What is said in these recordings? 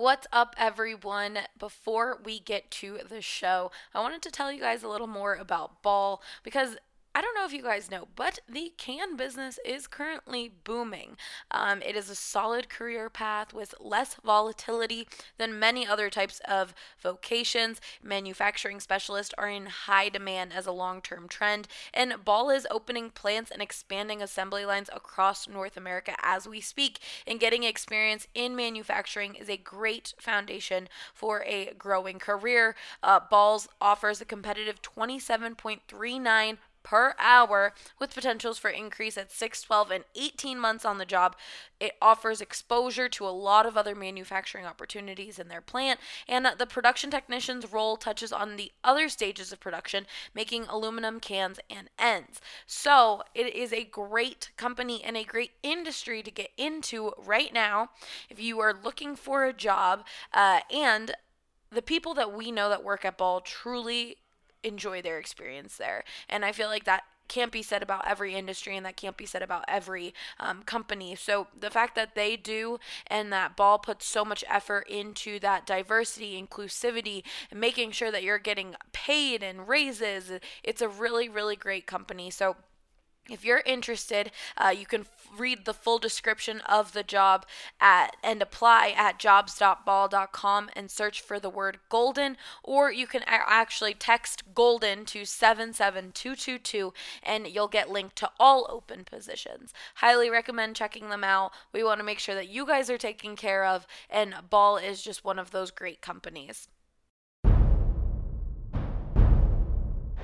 What's up, everyone? Before we get to the show, I wanted to tell you guys a little more about Ball because I don't know if you guys know, but the can business is currently booming. Um, it is a solid career path with less volatility than many other types of vocations. Manufacturing specialists are in high demand as a long term trend, and Ball is opening plants and expanding assembly lines across North America as we speak. And getting experience in manufacturing is a great foundation for a growing career. Uh, Balls offers a competitive 27.39 per hour with potentials for increase at 6, 12, and 18 months on the job. It offers exposure to a lot of other manufacturing opportunities in their plant, and the production technician's role touches on the other stages of production, making aluminum cans and ends. So it is a great company and a great industry to get into right now if you are looking for a job uh, and the people that we know that work at Ball truly enjoy their experience there. And I feel like that can't be said about every industry and that can't be said about every um, company. So the fact that they do and that Ball puts so much effort into that diversity, inclusivity, and making sure that you're getting paid and raises, it's a really, really great company. So if you're interested, uh, you can f- read the full description of the job at and apply at jobs.ball.com and search for the word golden, or you can a- actually text golden to 77222 and you'll get linked to all open positions. Highly recommend checking them out. We want to make sure that you guys are taken care of, and Ball is just one of those great companies.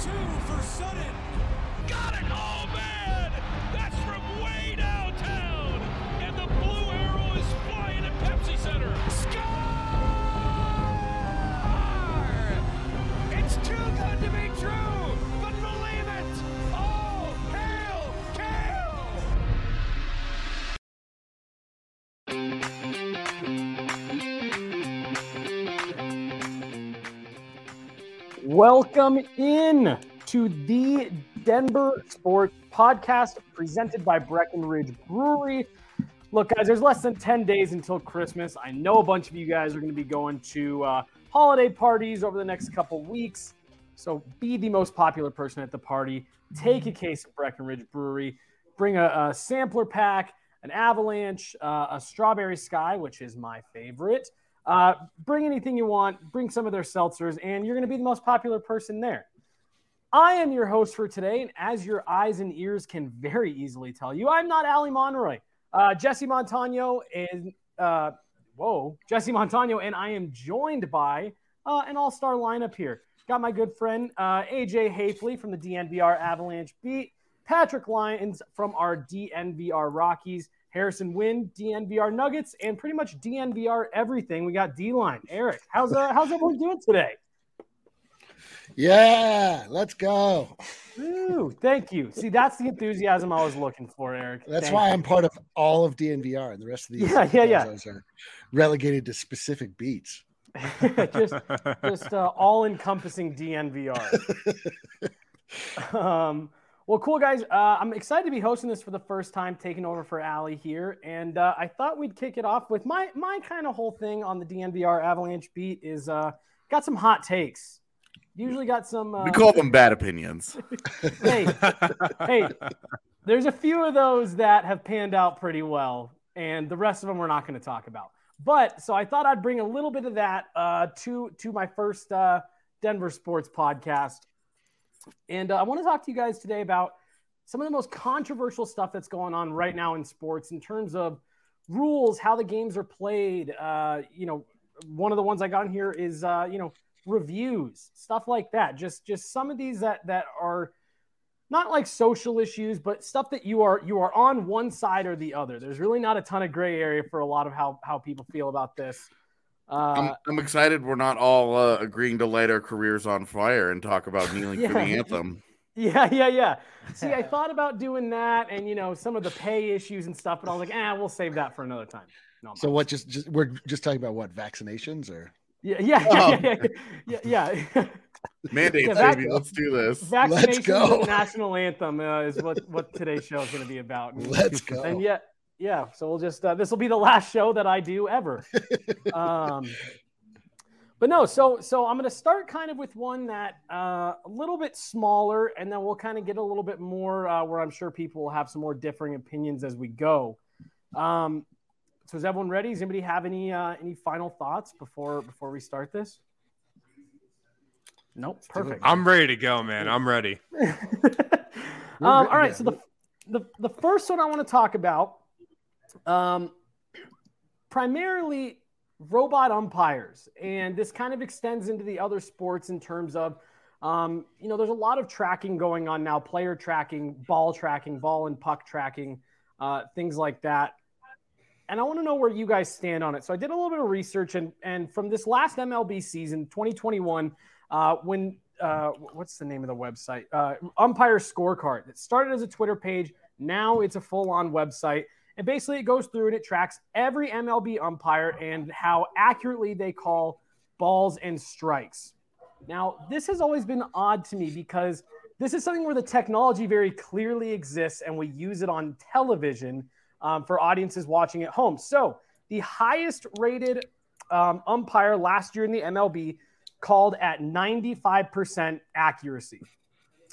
Two for Sutton. Got it. Oh, man. That's from way downtown. Welcome in to the Denver Sports Podcast presented by Breckenridge Brewery. Look, guys, there's less than 10 days until Christmas. I know a bunch of you guys are going to be going to uh, holiday parties over the next couple weeks. So be the most popular person at the party. Take a case of Breckenridge Brewery. Bring a, a sampler pack, an avalanche, uh, a strawberry sky, which is my favorite. Uh, bring anything you want, bring some of their seltzers, and you're going to be the most popular person there. I am your host for today, and as your eyes and ears can very easily tell you, I'm not Ali Monroy. Uh, Jesse Montano and uh, whoa, Jesse Montano, and I am joined by uh, an all-star lineup here. Got my good friend uh, AJ Haefele from the DNVR Avalanche beat, Patrick Lyons from our DNVR Rockies, Harrison Wind, DNVR Nuggets, and pretty much DNVR everything. We got D line. Eric, how's uh, how's everyone doing today? Yeah, let's go. Ooh, thank you. See, that's the enthusiasm I was looking for, Eric. That's Thank why you. I'm part of all of DNVR, and the rest of these Yeah, yeah, yeah. are relegated to specific beats. just just uh, all encompassing DNVR. um, well, cool guys. Uh, I'm excited to be hosting this for the first time, taking over for Ali here, and uh, I thought we'd kick it off with my my kind of whole thing on the DNVR Avalanche beat is uh, got some hot takes. Usually got some. Uh, We call them bad opinions. hey, hey, there's a few of those that have panned out pretty well, and the rest of them we're not going to talk about. But so I thought I'd bring a little bit of that uh, to to my first uh, Denver sports podcast, and uh, I want to talk to you guys today about some of the most controversial stuff that's going on right now in sports in terms of rules, how the games are played. Uh, you know, one of the ones I got in here is uh, you know reviews, stuff like that. Just just some of these that that are not like social issues, but stuff that you are you are on one side or the other. There's really not a ton of gray area for a lot of how how people feel about this. Uh, I'm, I'm excited we're not all uh, agreeing to light our careers on fire and talk about kneeling for the anthem. yeah, yeah, yeah. See, I thought about doing that, and you know some of the pay issues and stuff, but I was like, ah, we'll save that for another time. No, So what? Just, just we're just talking about what vaccinations or Yeah, yeah, yeah, yeah, yeah, yeah. yeah. Mandates, Yeah, that- baby. Let's do this. Vaccinations go. and the national anthem uh, is what what today's show is going to be about. Let's go. and yet yeah so we'll just uh, this will be the last show that i do ever. Um but no so so i'm going to start kind of with one that uh, a little bit smaller and then we'll kind of get a little bit more uh, where i'm sure people will have some more differing opinions as we go. Um so is everyone ready? Does anybody have any uh, any final thoughts before before we start this? Nope perfect. I'm ready to go, man. I'm ready. um, all right, so the, the the first one I want to talk about, um, primarily robot umpires, and this kind of extends into the other sports in terms of, um, you know, there's a lot of tracking going on now, player tracking, ball tracking, ball and puck tracking, uh, things like that. And I want to know where you guys stand on it. So I did a little bit of research, and and from this last MLB season, 2021, uh, when uh, what's the name of the website? Uh, Umpire Scorecard. It started as a Twitter page. Now it's a full-on website, and basically it goes through and it tracks every MLB umpire and how accurately they call balls and strikes. Now this has always been odd to me because this is something where the technology very clearly exists, and we use it on television um, for audiences watching at home. So the highest-rated um, umpire last year in the MLB called at 95% accuracy.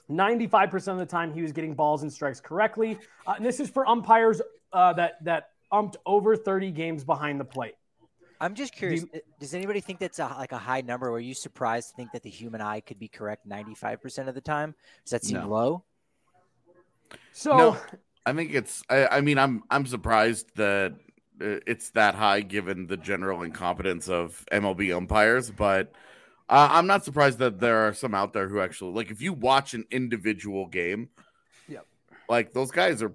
95% of the time he was getting balls and strikes correctly. Uh, and this is for umpires uh, that that umped over 30 games behind the plate. I'm just curious. uh, Does anybody think that's a, like a high number? Were you surprised to think that the human eye could be correct 95% of the time? Does that seem No. low? So No, I think it's. I, I mean, I'm I'm surprised that uh, it's that high given the general incompetence of MLB umpires, but uh, I'm not surprised that there are some out there who actually like. If you watch an individual game, Yep. like those guys are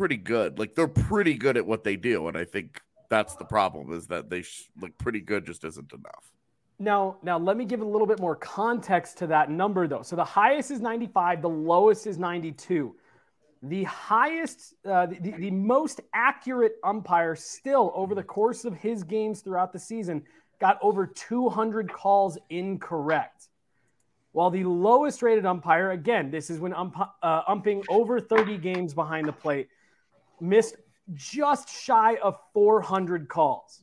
pretty good. Like they're pretty good at what they do, and I think that's the problem is that they sh- like pretty good just isn't enough. Now, now let me give a little bit more context to that number, though. So the highest is 95, the lowest is 92. The highest, uh, the, the, the most accurate umpire still over the course of his games throughout the season got over 200 calls incorrect. While the lowest rated umpire, again, this is when ump, uh, umping over 30 games behind the plate, missed just shy of 400 calls.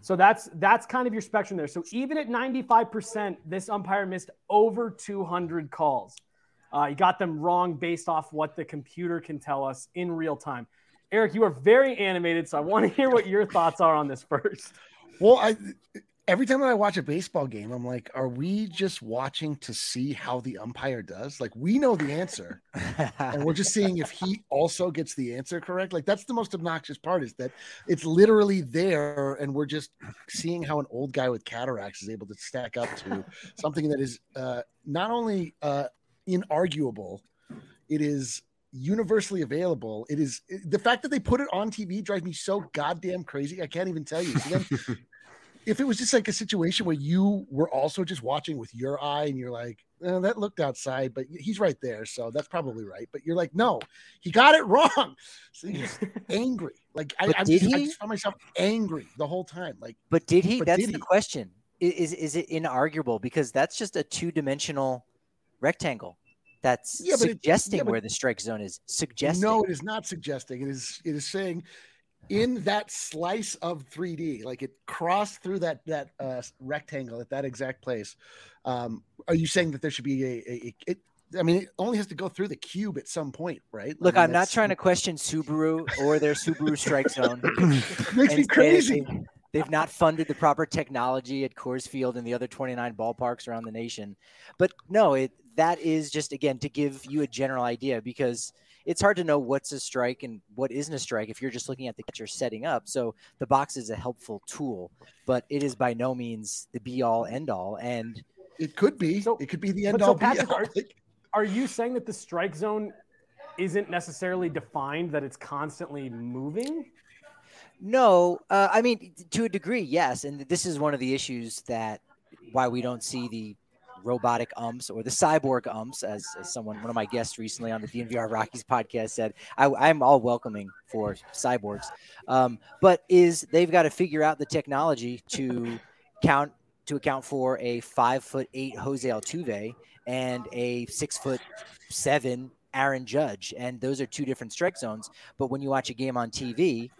So that's that's kind of your spectrum there. So even at 95%, this umpire missed over 200 calls. Uh, he got them wrong based off what the computer can tell us in real time. Eric, you are very animated, so I want to hear what your thoughts are on this first. Well, I every time that I watch a baseball game, I'm like, are we just watching to see how the umpire does? Like, we know the answer, and we're just seeing if he also gets the answer correct. Like, that's the most obnoxious part is that it's literally there, and we're just seeing how an old guy with cataracts is able to stack up to something that is uh, not only uh, inarguable, it is universally available. It is the fact that they put it on TV drives me so goddamn crazy. I can't even tell you. So then, if it was just like a situation where you were also just watching with your eye and you're like, eh, that looked outside, but he's right there, so that's probably right. But you're like, no, he got it wrong. So you're just angry. Like I, I, just, I just found myself angry the whole time. Like, But did he? But That's did the he? question. Is is it inarguable because that's just a two dimensional rectangle that's Yeah, but it- suggesting yeah, where the strike zone is. Suggesting. no, it is not suggesting. It is it is saying in that slice of 3D, like it crossed through that that uh, rectangle at that exact place. Um, are you saying that there should be a, a, a it, I mean, it only has to go through the cube at some point, right? Look, I mean, I'm not trying to question Subaru or their Subaru strike zone. Makes me and that crazy. They've, they've not funded the proper technology at Coors Field and the other 29 ballparks around the nation. But no, it that is just again to give you a general idea because it's hard to know what's a strike and what isn't a strike if you're just looking at the catcher setting up. So the box is a helpful tool, but it is by no means the be all end all. And It could be. So- it could be the end all. be Patrick, all. are- Are you saying that the strike zone isn't necessarily defined, that it's constantly moving? No, uh, I mean to a degree, yes, and this is one of the issues that why we don't see the robotic umps or the cyborg umps, as, as someone one of my guests recently on the DNVR Rockies podcast said. I, I'm all welcoming for cyborgs, um, but is they've got to figure out the technology to count to account for a five foot eight Jose Altuve and a six foot seven Aaron Judge, and those are two different strike zones. But when you watch a game on TV,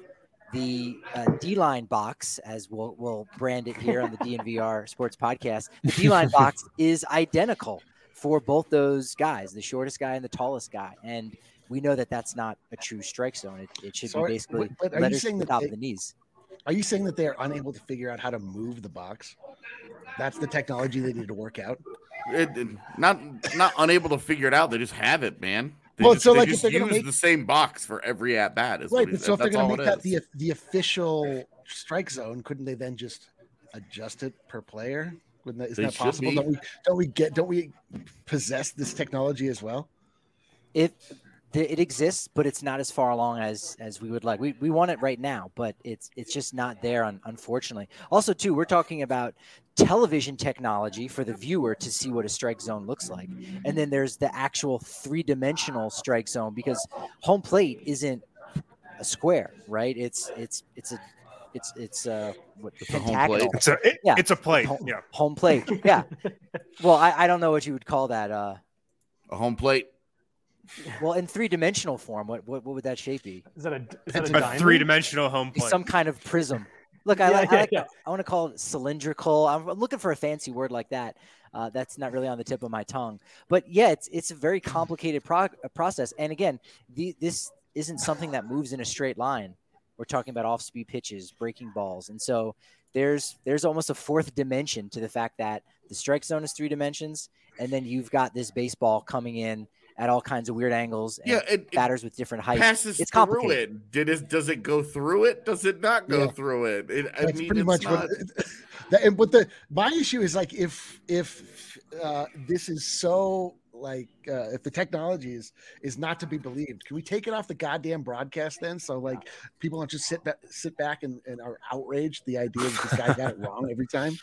the uh, D line box, as we'll, we'll brand it here on the DNVR Sports Podcast, the D line box is identical for both those guys, the shortest guy and the tallest guy. And we know that that's not a true strike zone. It, it should So are- be basically but- but are you letters to saying the that top they- of the knees. Are you saying that they are unable to figure out how to move the box? That's the technology they need to work out. It, it- not not unable to figure it out. They just have it, man. They Well, just, so, they like, if they're gonna use make- the same box for every at bat. Is Right, what but so if they're going all to make that is. the the official strike zone, couldn't they then just adjust it per player? Wouldn't that, isn't They that possible? be. Don't we don't we get don't we possess this technology as well? It it exists, but it's not as far along as as we would like. We, we want it right now, but it's it's just not there, unfortunately. Also, too, we're talking about television technology for the viewer to see what a strike zone looks like, and then there's the actual three dimensional strike zone because home plate isn't a square, right? It's it's it's a it's it's uh what the a home plate. pentagonal. It's a it- Yeah. it's a plate. Home, Yeah. home plate. Yeah. well, I, I don't know what you would call that. Uh, a home plate. well, in three dimensional form, what, what what would that shape be? Is that a, is that a, A three dimensional home plate. some kind of prism. Look, I, Yeah, like, I, yeah, like yeah. I want to call it cylindrical. I'm looking for a fancy word like that. Uh, that's not really on the tip of my tongue, but yeah, it's it's a very complicated pro- uh, process. And again, the, this isn't something that moves in a straight line. We're talking about off-speed pitches, breaking balls, and so there's there's almost a fourth dimension to the fact that the strike zone is three dimensions, and then you've got this baseball coming in at all kinds of weird angles and Yeah, it, it batters with different heights. passes it's through it. Did it? Does it go through it? Does it not go Yeah. through it? it I That's mean, pretty it's much not, what. That, and but the my issue is like if if uh, this is so like uh, if the technology is is not to be believed, can we take it off the goddamn broadcast then? So like people don't just sit back sit back and, and are outraged the idea that this guy got it wrong every time.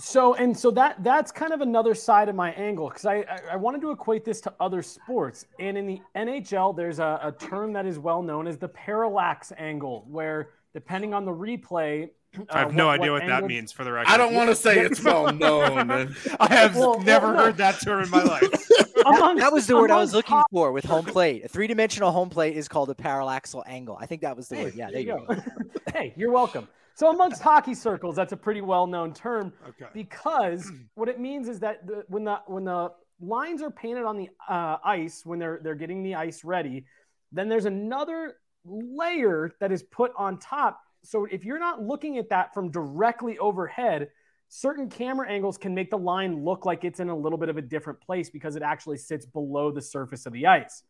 So and so that that's kind of another side of my angle because I, I I wanted to equate this to other sports and in the NHL there's a, a term that is well known as the parallax angle where depending on the replay I have uh, no idea what that means for the record. I don't want to say it's well known. I have Well, never well, no. heard that term in my life. amongst- That was the word I was looking hop- for with home plate. A three-dimensional home plate is called a parallaxal angle. I think that was the Hey, word. Yeah, there you go. hey, you're welcome. So amongst hockey circles, that's a pretty well-known term Okay. because what it means is that the, when the when the lines are painted on the uh, ice when they're they're getting the ice ready, then there's another layer that is put on top. So if you're not looking at that from directly overhead, certain camera angles can make the line look like it's in a little bit of a different place because it actually sits below the surface of the ice.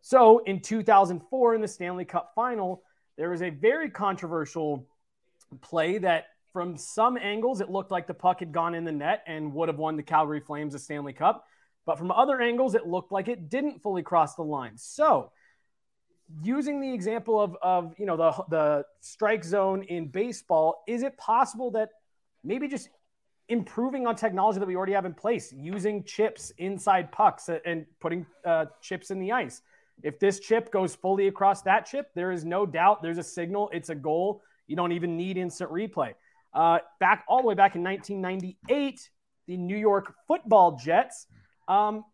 So in 2004 in the Stanley Cup final, there was a very controversial play that from some angles it looked like the puck had gone in the net and would have won the Calgary Flames the Stanley Cup, but from other angles it looked like it didn't fully cross the line. So, using the example of of, you know, the the strike zone in baseball, is it possible that maybe just improving on technology that we already have in place, using chips inside pucks and putting uh, chips in the ice. If this chip goes fully across that chip, there is no doubt there's a signal, it's a goal. You don't even need instant replay. Uh, back all the way back in 1998, the New York Football Jets um,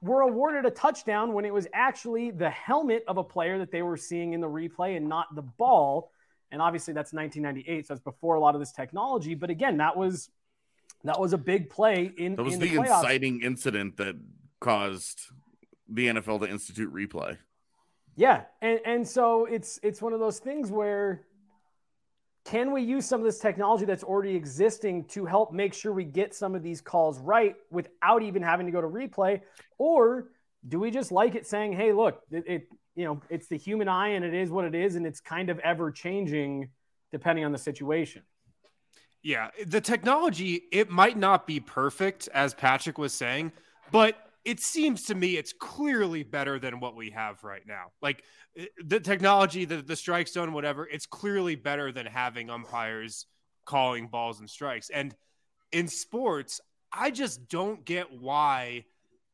were awarded a touchdown when it was actually the helmet of a player that they were seeing in the replay and not the ball. And obviously, that's 1998, so that's before a lot of this technology. But again, that was that was a big play in. That was in the, the inciting incident that caused the NFL to institute replay. Yeah, and and so it's it's one of those things where can we use some of this technology that's already existing to help make sure we get some of these calls right without even having to go to replay? Or do we just like it saying hey look it, it you know it's the human eye and it is what it is and it's kind of ever changing depending on the situation yeah the technology it might not be perfect as patrick was saying but it seems to me it's clearly better than what we have right now. Like eh, the technology, the, the strike zone, whatever, it's clearly better than having umpires calling balls and strikes. And in sports, I just don't get why,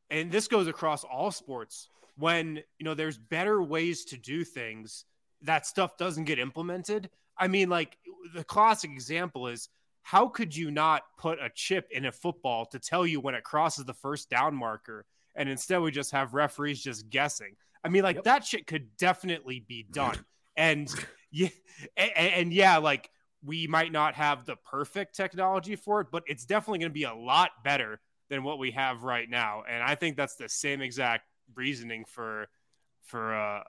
and this goes across all sports, when you know there's better ways to do things, that stuff doesn't get implemented. I mean, like the classic example is how could you not put a chip in a football to tell you when it crosses the first down marker and instead we just have referees just guessing? I mean like yep. that shit could definitely be done. And yeah and, and, yeah like we might not have the perfect technology for it but it's definitely going to be a lot better than what we have right now. And i think that's the same exact reasoning for for uh,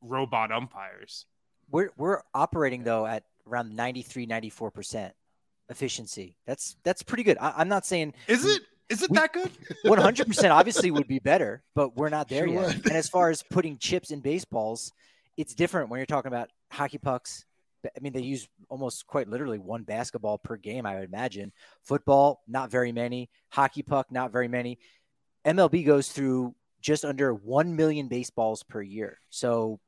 robot umpires. We're we're operating though at around 93 94% efficiency. That's that's pretty good. I, am not saying is it is it we, that good? 100 percent obviously would be better, but we're not there sure yet. Would. And as far as putting chips in baseballs, it's different when you're talking about hockey pucks. I mean, they use almost quite literally one basketball per game, I would imagine. Football, not very many. Hockey puck, not very many. MLB goes through just under 1 million baseballs per year. So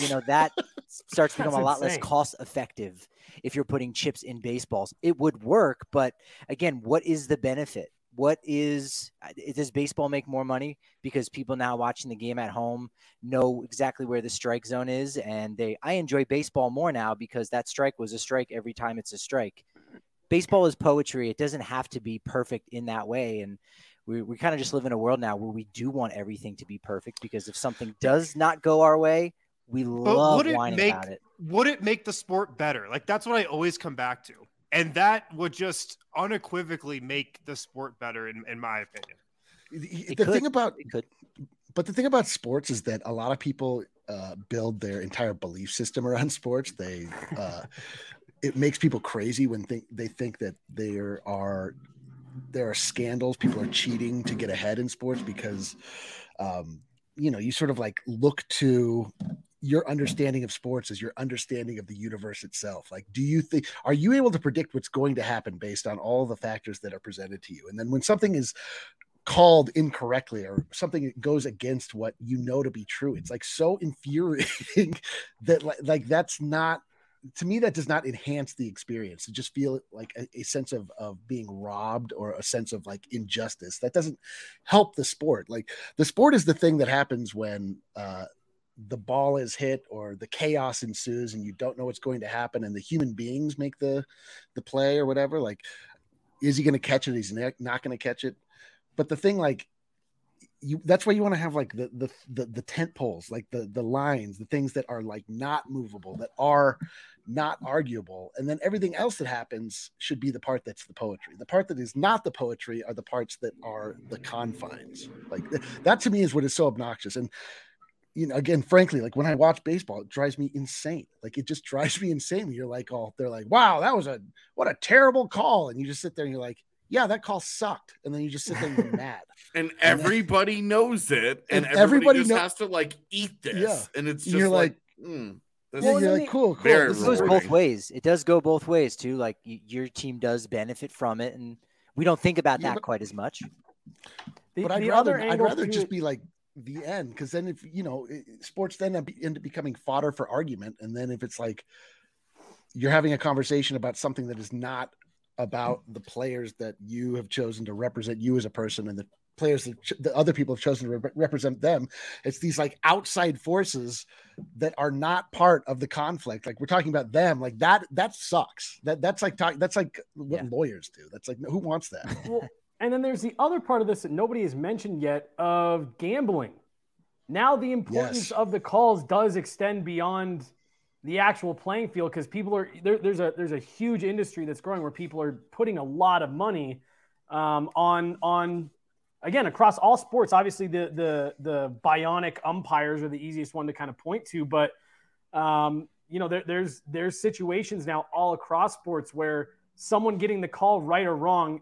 you know that starts to become a lot less cost effective if you're putting chips in baseballs. It would work but again what is the benefit? What is uh, does baseball make more money because people now watching the game at home know exactly where the strike zone is and they i enjoy baseball more now because that strike was a strike every time it's a strike. Baseball is poetry. It doesn't have to be perfect in that way and we, we kind of just live in a world now where we do want everything to be perfect because if something does not go our way we but love would it whining make, about it. Would it make the sport better? Like that's what I always come back to, and that would just unequivocally make the sport better, in, in my opinion. The, the thing about it could. But the thing about sports is that a lot of people uh, build their entire belief system around sports. They uh, it makes people crazy when think they think that there are there are scandals. People are cheating to get ahead in sports because um, you know you sort of like look to your understanding of sports is your understanding of the universe itself. Like, do you think, are you able to predict what's going to happen based on all the factors that are presented to you? And then when something is called incorrectly or something goes against what you know to be true, it's like so infuriating that, like, like that's not, to me, that does not enhance the experience. To just feel like a, a sense of, of being robbed or a sense of like injustice. That doesn't help the sport. Like, the sport is the thing that happens when, uh, the ball is hit or the chaos ensues and you don't know what's going to happen and the human beings make the the play or whatever like is he going to catch it? He's not going to catch it? But the thing like you that's why you want to have like the, the the the tent poles like the the lines the things that are like not movable that are not arguable. And then everything else that happens should be the part that's the poetry. The part that is not the poetry are the parts that are the confines. Like that to me is what is so obnoxious. And you know, again, frankly, like when I watch baseball, it drives me insane. Like it just drives me insane. You're like, oh, they're like, wow, that was a what a terrible call, and you just sit there and you're like, yeah, that call sucked, and then you just sit there and you're mad. And, and everybody then, knows it, and, and everybody, everybody just know- has to like eat this, yeah. and it's just you're like, like mm, well, you're like, cool, cool. It goes both ways. It does go both ways too. Like y- your team does benefit from it, and we don't think about yeah, that but, quite as much. The, but I'd rather, I'd rather just be like, the end because then if you know sports then end up becoming fodder for argument and then if it's like you're having a conversation about something that is not about the players that you have chosen to represent you as a person and the players that ch- the other people have chosen to re- represent them. It's these like outside forces that are not part of the conflict. Like we're talking about them, like that. That sucks. That that's like talk, that's like what yeah. lawyers do. That's like who wants that? Well, and then there's the other part of this that nobody has mentioned yet of gambling. Now the importance yes. of the calls does extend beyond the actual playing field because people are there, there's a there's a huge industry that's growing where people are putting a lot of money um, on on again across all sports. Obviously, the the the bionic umpires are the easiest one to kind of point to, but um, you know there, there's there's situations now all across sports where someone getting the call right or wrong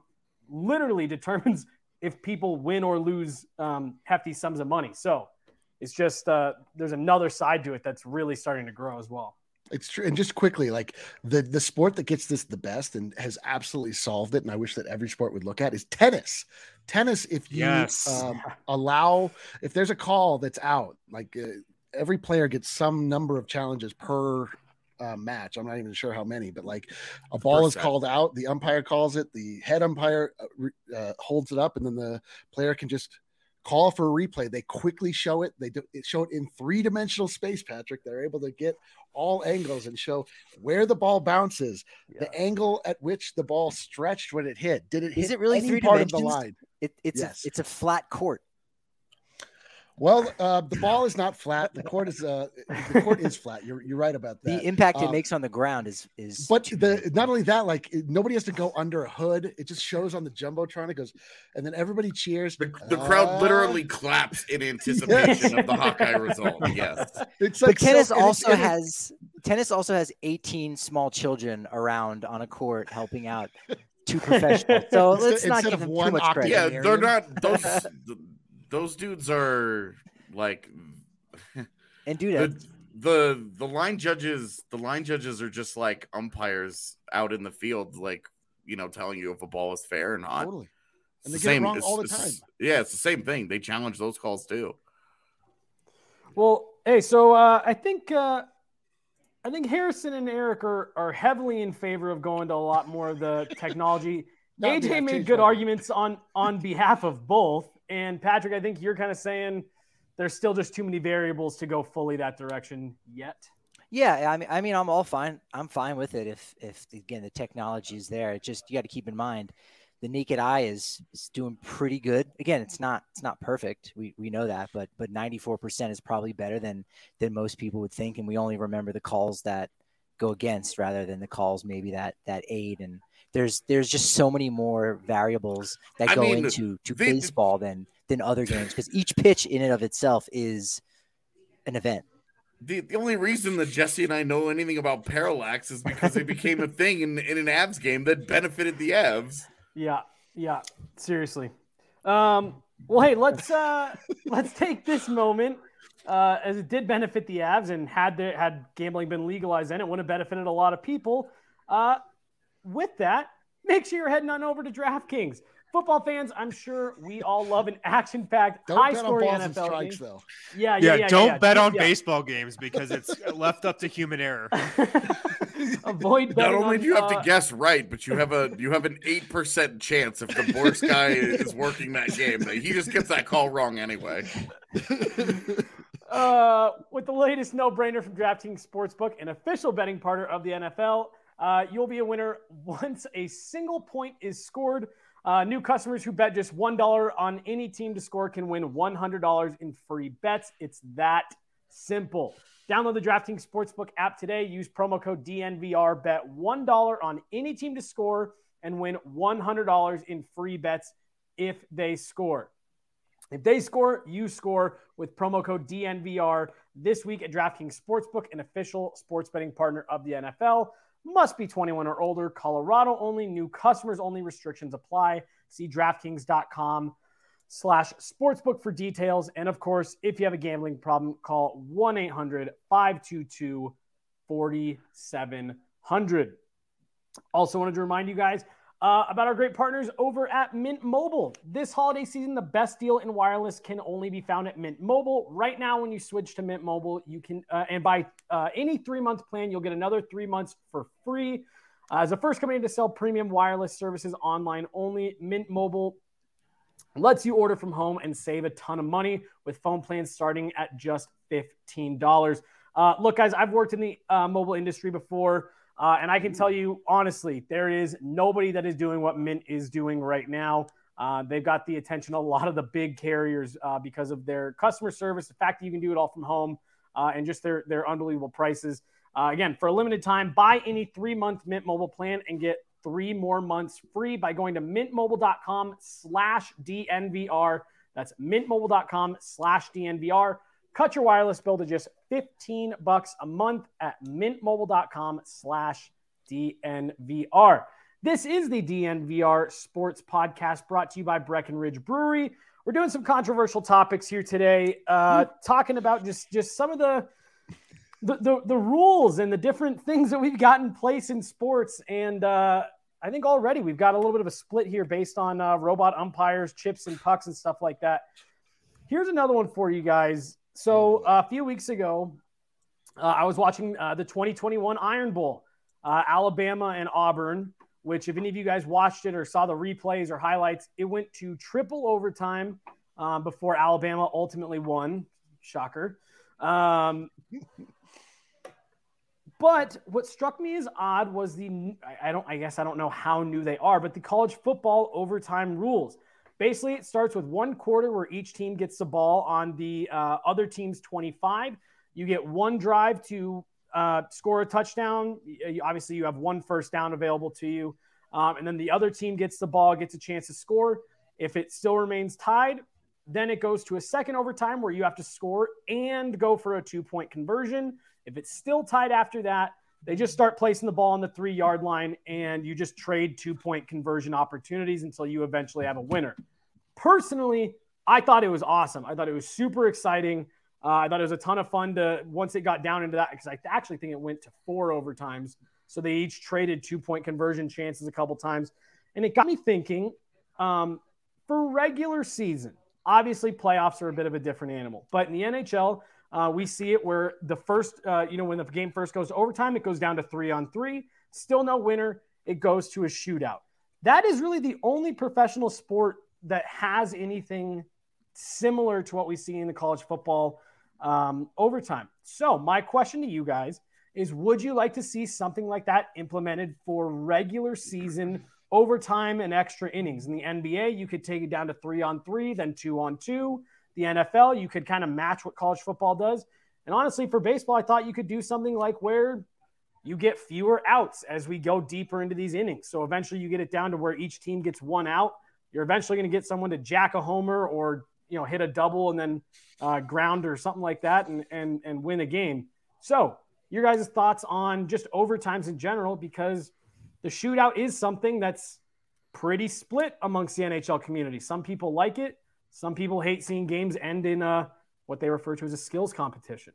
literally determines if people win or lose um, hefty sums of money. So it's just uh, there's another side to it that's really starting to grow as well. It's true. And just quickly, like the the sport that gets this the best and has absolutely solved it, and I wish that every sport would look at is tennis. Tennis, if you yes. um, allow, if there's a call that's out, like uh, every player gets some number of challenges per uh, match. I'm not even sure how many, but like a ball is called out, the umpire calls it, the head umpire uh, uh, holds it up, and then the player can just call for a replay. They quickly show it. They do, it show it in three dimensional space, Patrick. They're able to get all angles and show where the ball bounces, yeah. the angle at which the ball stretched when it hit. Did it? Is it really three part dimensions? of the line? It, it's yes. a, it's a flat court. Well, uh, the ball is not flat. The court is uh, the court is flat. You're you're right about that. The impact um, it makes on the ground is is. But the not only that, like nobody has to go under a hood. It just shows on the jumbotron. It goes, and then everybody cheers. The, the uh, crowd literally claps in anticipation yes. of the Hawkeye result. Yes, it's like but tennis so, also it, has tennis also has 18 small children around on a court helping out two professionals. So let's not give them too much credit. Yeah, they're not those those dudes are like and dude the, the the line judges the line judges are just like umpires out in the field like you know telling you if a ball is fair or not. Totally. And they the get same, it wrong all the time. yeah it's the same thing. They challenge those calls too. Well hey so uh i think uh I think Harrison and Eric are, are heavily in favor of going to a lot more of the technology. AJ made good arguments on on behalf of both. And Patrick, I think you're kind of saying there's still just too many variables to go fully that direction yet. Yeah, I mean, I mean, I'm all fine. I'm fine with it if, if again the technology is there. It just you got to keep in mind, the naked eye is is doing pretty good. Again, it's not it's not perfect. We we know that, but but 94% is probably better than than most people would think. And we only remember the calls that go against rather than the calls maybe that that aid and there's there's just so many more variables that I go mean, into to the, baseball than than other games because each pitch in and of itself is an event. The, the only reason that Jesse and I know anything about parallax is because it became a thing in, in an Avs game that benefited the Avs. Yeah, yeah, seriously. Um, well, hey, let's uh, let's take this moment uh, as it did benefit the Avs, and had the, had gambling been legalized, then it would have benefited a lot of people. Uh, with that, make sure you're heading on over to DraftKings. Football fans, I'm sure we all love an action-packed, high-scoring NFL strikes, game. Though. Yeah, yeah, yeah. yeah don't yeah, bet on baseball games because it's left up to human error. Avoid. Not only on, do you have uh, to guess right, but you have a you have an eight percent chance if the Bourse guy is working that game. He just gets that call wrong anyway. Uh, with the latest no-brainer from DraftKings Sportsbook, an official betting partner of the NFL. Uh, you'll be a winner once a single point is scored. Uh, new customers who bet just $1 on any team to score can win $100 in free bets. It's that simple. Download the DraftKings Sportsbook app today. Use promo code DNVR. Bet $1 on any team to score and win $100 in free bets if they score. If they score, you score with promo code DNVR this week at DraftKings Sportsbook, an official sports betting partner of the NFL. Must be 21 or older. Colorado only. New customers only. Restrictions apply. See DraftKings.com slash sportsbook for details. And of course, if you have a gambling problem, call 1 800 522 4700. Also, wanted to remind you guys uh, about our great partners over at Mint Mobile. This holiday season, the best deal in wireless can only be found at Mint Mobile. Right now, when you switch to Mint Mobile, you can, uh, and buy uh, any three month plan, you'll get another three months for free. Uh, as the first company to sell premium wireless services online only, Mint Mobile lets you order from home and save a ton of money with phone plans starting at just $15. Uh, look, guys, I've worked in the uh, mobile industry before, uh, and I can tell you honestly, there is nobody that is doing what Mint is doing right now. Uh, they've got the attention of a lot of the big carriers uh, because of their customer service, the fact that you can do it all from home, uh, and just their their unbelievable prices. again, for a limited time, buy any three month Mint mobile plan and get three more months free by going to mintmobile.com slash DNVR. That's mintmobile.com slash DNVR. Cut your wireless bill to just 15 bucks a month at mintmobile.com slash DNVR. This is the DNVR Sports Podcast brought to you by Breckenridge Brewery. We're doing some controversial topics here today, uh, talking about just just some of the, the the, the rules and the different things that we've got in place in sports. And uh, I think already we've got a little bit of a split here based on uh, robot umpires, chips, and pucks and stuff like that. Here's another one for you guys. So uh, a few weeks ago, uh, I was watching uh, the 2021 Iron Bowl, uh, Alabama and Auburn which if any of you guys watched it or saw the replays or highlights, it went to triple overtime um, before Alabama ultimately won. Shocker. Um, but what struck me as odd was the I don't I guess I don't know how new they are, but the college football overtime rules. Basically, it starts with one quarter where each team gets the ball on the uh, other team's 25. You get one drive to uh, score a touchdown, obviously you have one first down available to you. Um, and then the other team gets the ball, gets a chance to score. If it still remains tied, then it goes to a second overtime where you have to score and go for a two point conversion. If it's still tied after that, they just start placing the ball on the three yard line and you just trade two point conversion opportunities until you eventually have a winner. Personally, I thought it was awesome. I thought it was super exciting. Uh, I thought it was a ton of fun to once it got down into that because I actually think it went to four overtimes. So they each traded two point conversion chances a couple times, and it got me thinking. Um, for regular season, obviously playoffs are a bit of a different animal, but in the NHL, uh, we see it where the first, uh, you know, when the game first goes to overtime, it goes down to three on three. Still no winner. It goes to a shootout. That is really the only professional sport that has anything similar to what we see in the college football um, overtime. So, my question to you guys is would you like to see something like that implemented for regular season overtime and extra innings? In the NBA, you could take it down to three on three, then two on two. The NFL, you could kind of match what college football does. And honestly, for baseball, I thought you could do something like where you get fewer outs as we go deeper into these innings. So eventually you get it down to where each team gets one out. You're eventually going to get someone to jack a homer or you know hit a double and then uh, ground or something like that and and and win a game. So your guys' thoughts on just overtimes in general because the shootout is something that's pretty split amongst the NHL community. Some people like it. Some people hate seeing games end in a, uh, what they refer to as a skills competition.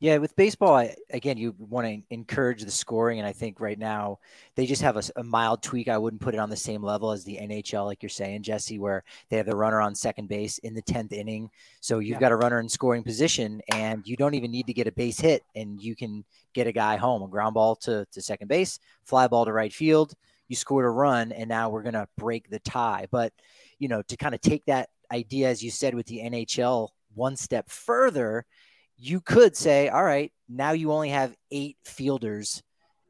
Yeah, with baseball, I, again, you want to encourage the scoring, and I think right now they just have a, a, mild tweak. I wouldn't put it on the same level as the NHL, like you're saying, Jesse, where they have the runner on second base in the tenth inning. So you've yeah. got a runner in scoring position, and you don't even need to get a base hit, and you can get a guy home, a ground ball to to second base, fly ball to right field. You scored a run, and now we're gonna break the tie. But you know, to kind of take that idea, as you said, with the NHL one step further you could say, all right, now you only have eight fielders,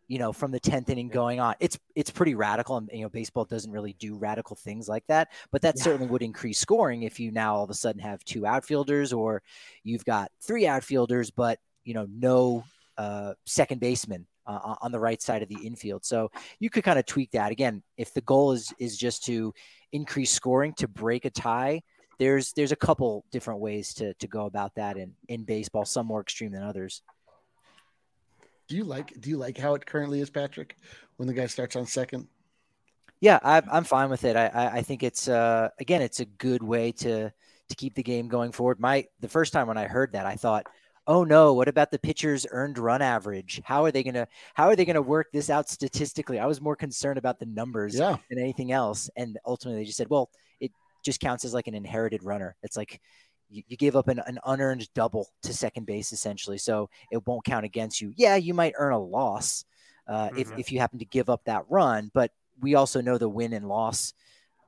you know, from the 10th inning going on. It's it's pretty radical. And you know, baseball doesn't really do radical things like that, but that yeah. certainly would increase scoring if you now all of a sudden have two outfielders or you've got three outfielders, but you know, no uh, second baseman uh, on the right side of the infield. So you could kind of tweak that again. If the goal is is just to increase scoring to break a tie, there's there's a couple different ways to to go about that in in baseball. Some more extreme than others. Do you like do you like how it currently is, Patrick? When the guy starts on second. Yeah, I, I'm fine with it. I, I think it's uh, again, it's a good way to to keep the game going forward. My the first time when I heard that, I thought, oh no, what about the pitcher's earned run average? How are they gonna how are they gonna work this out statistically? I was more concerned about the numbers yeah. than anything else. And ultimately, they just said, well, it just counts as like an inherited runner. It's like you, you gave up an, an unearned double to second base essentially, so it won't count against you. Yeah, you might earn a loss, uh, if Mhm. if you happen to give up that run. But we also know the win and loss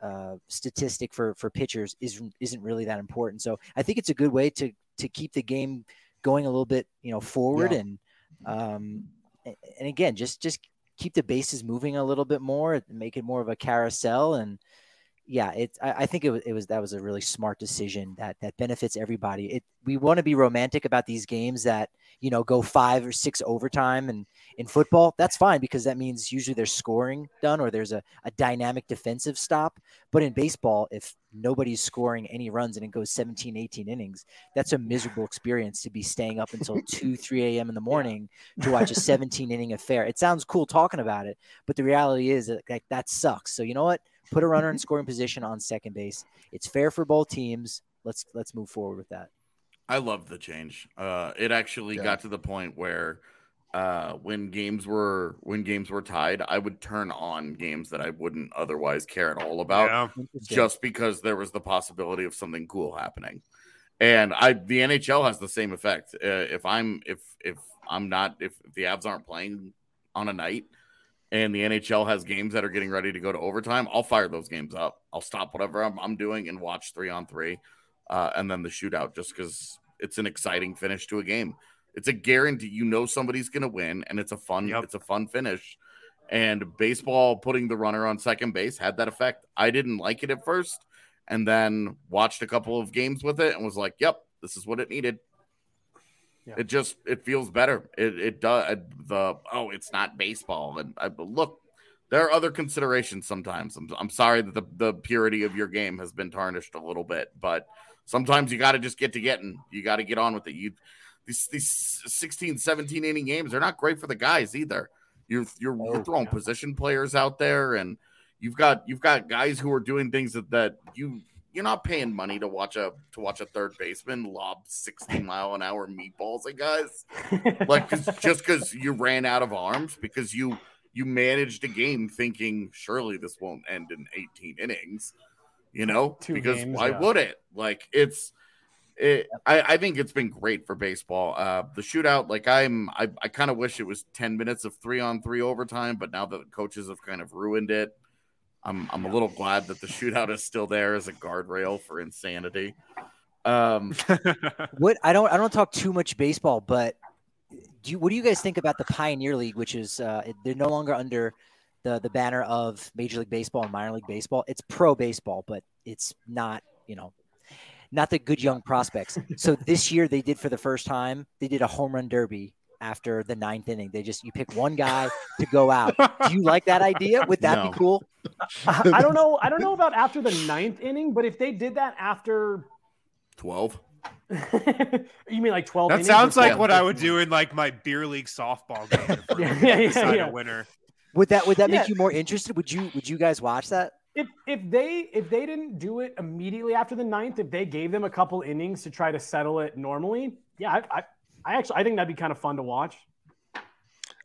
uh, statistic for for pitchers is isn't really that important. So I think it's a good way to to keep the game going a little bit, you know, forward Yeah. and um and again just just keep the bases moving a little bit more, make it more of a carousel and yeah, it's. I, I think it was, it was that was a really smart decision that that benefits everybody. It we want to be romantic about these games that you know go five or six overtime, and in football that's fine because that means usually there's scoring done or there's a, a dynamic defensive stop. But in baseball, if nobody's scoring any runs and it goes 17, 18 innings, that's a miserable experience to be staying up until two, three a.m. in the morning to watch a 17 inning affair. It sounds cool talking about it, but the reality is that like, that sucks. So you know what? Put a runner in scoring position on second base. It's fair for both teams. Let's let's move forward with that. I love the change. Uh, it actually Yeah. got to the point where uh, when games were when games were tied, I would turn on games that I wouldn't otherwise care at all about, Yeah. just because there was the possibility of something cool happening. And I, the NHL has the same effect. Uh, if I'm if if I'm not if the Avs aren't playing on a night, and the NHL has games that are getting ready to go to overtime, I'll fire those games up. I'll stop whatever I'm, I'm doing and watch three on three, uh, and then the shootout just because it's an exciting finish to a game. It's a guarantee. You know somebody's going to win, and it's a fun. Yep. It's a fun finish. And baseball putting the runner on second base had that effect. I didn't like it at first, and then watched a couple of games with it and was like, "Yep, this is what it needed." Yeah. It just it feels better. It it does the oh it's not baseball and I look there are other considerations sometimes. I'm, I'm sorry that the, the purity of your game has been tarnished a little bit, but sometimes you got to just get to getting. You got to get on with it. You these these 16, 17 inning games, they're not great for the guys either. You're you're, Oh, you're throwing position players out there, and you've got you've got guys who are doing things that, that you you're not paying money to watch a to watch a third baseman lob 60 mile an hour meatballs at guys. Like 'cause- just because you ran out of arms because you you managed a game thinking surely this won't end in 18 innings you know? Two because games, why yeah. would it? Like it's it, I, I think it's been great for baseball. Uh the shootout like i'm i, I kind of wish it was 10 minutes of three on three overtime but now that the coaches have kind of ruined it i'm i'm a little glad that the shootout is still there as a guardrail for insanity um What I don't I don't talk too much baseball, but do you, what do you guys think about the Pioneer League, which is uh, they're no longer under the the banner of Major League Baseball and minor league baseball. It's pro baseball, but it's not you know not the good young prospects. So this year they did for the first time they did a home run derby after the ninth inning. They just you pick one guy to go out. Do you like that idea? Would that No. be cool? I I don't know. I don't know about after the ninth inning, but if they did that after, 12 you mean like twelve? That sounds like 12? what I would do in like my beer league softball game. Yeah, gonna yeah, yeah, yeah. a winner. Would that would that Yeah. make you more interested? Would you would you guys watch that? If if they if they didn't do it immediately after the ninth, if they gave them a couple innings to try to settle it normally, yeah, I I, I actually I think that'd be kind of fun to watch.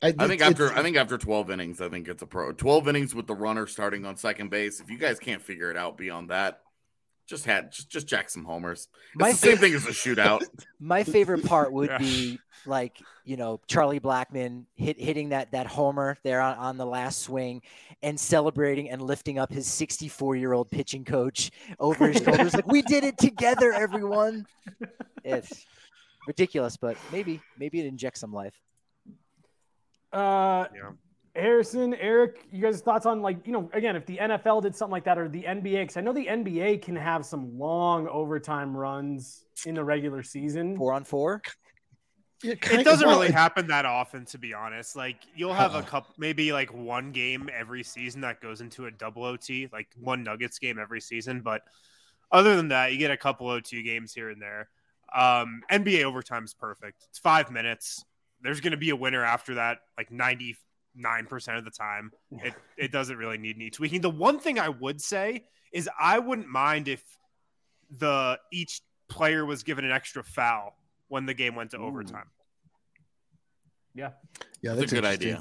I think after I think after 12 innings, I think it's a pro. 12 innings with the runner starting on second base. If you guys can't figure it out beyond that, just had just just jack some homers. It's My the same fa- thing as a shootout. My favorite part would Yeah. be like you know Charlie Blackmon hit hitting that that homer there on, on the last swing and celebrating and lifting up his 64 year old pitching coach over his shoulders like we did it together everyone. It's ridiculous, but maybe maybe it injects some life. Uh, Yeah. Harrison, Eric, you guys' thoughts on like you know again if the NFL did something like that or the NBA? Because I know the NBA can have some long overtime runs in the regular season. Four on four. Yeah, It doesn't well, really it- happen that often, to be honest. Like you'll have a Uh-uh. couple, maybe like one game every season that goes into a double OT, like one Nuggets game every season. But other than that, you get a couple OT games here and there. Um, NBA overtime is perfect. It's five minutes. There's going to be a winner after that, like ninety nine percent of the time. It it doesn't really need any tweaking. The one thing I would say is I wouldn't mind if the each player was given an extra foul when the game went to overtime. Yeah. Yeah, That's that's a good idea.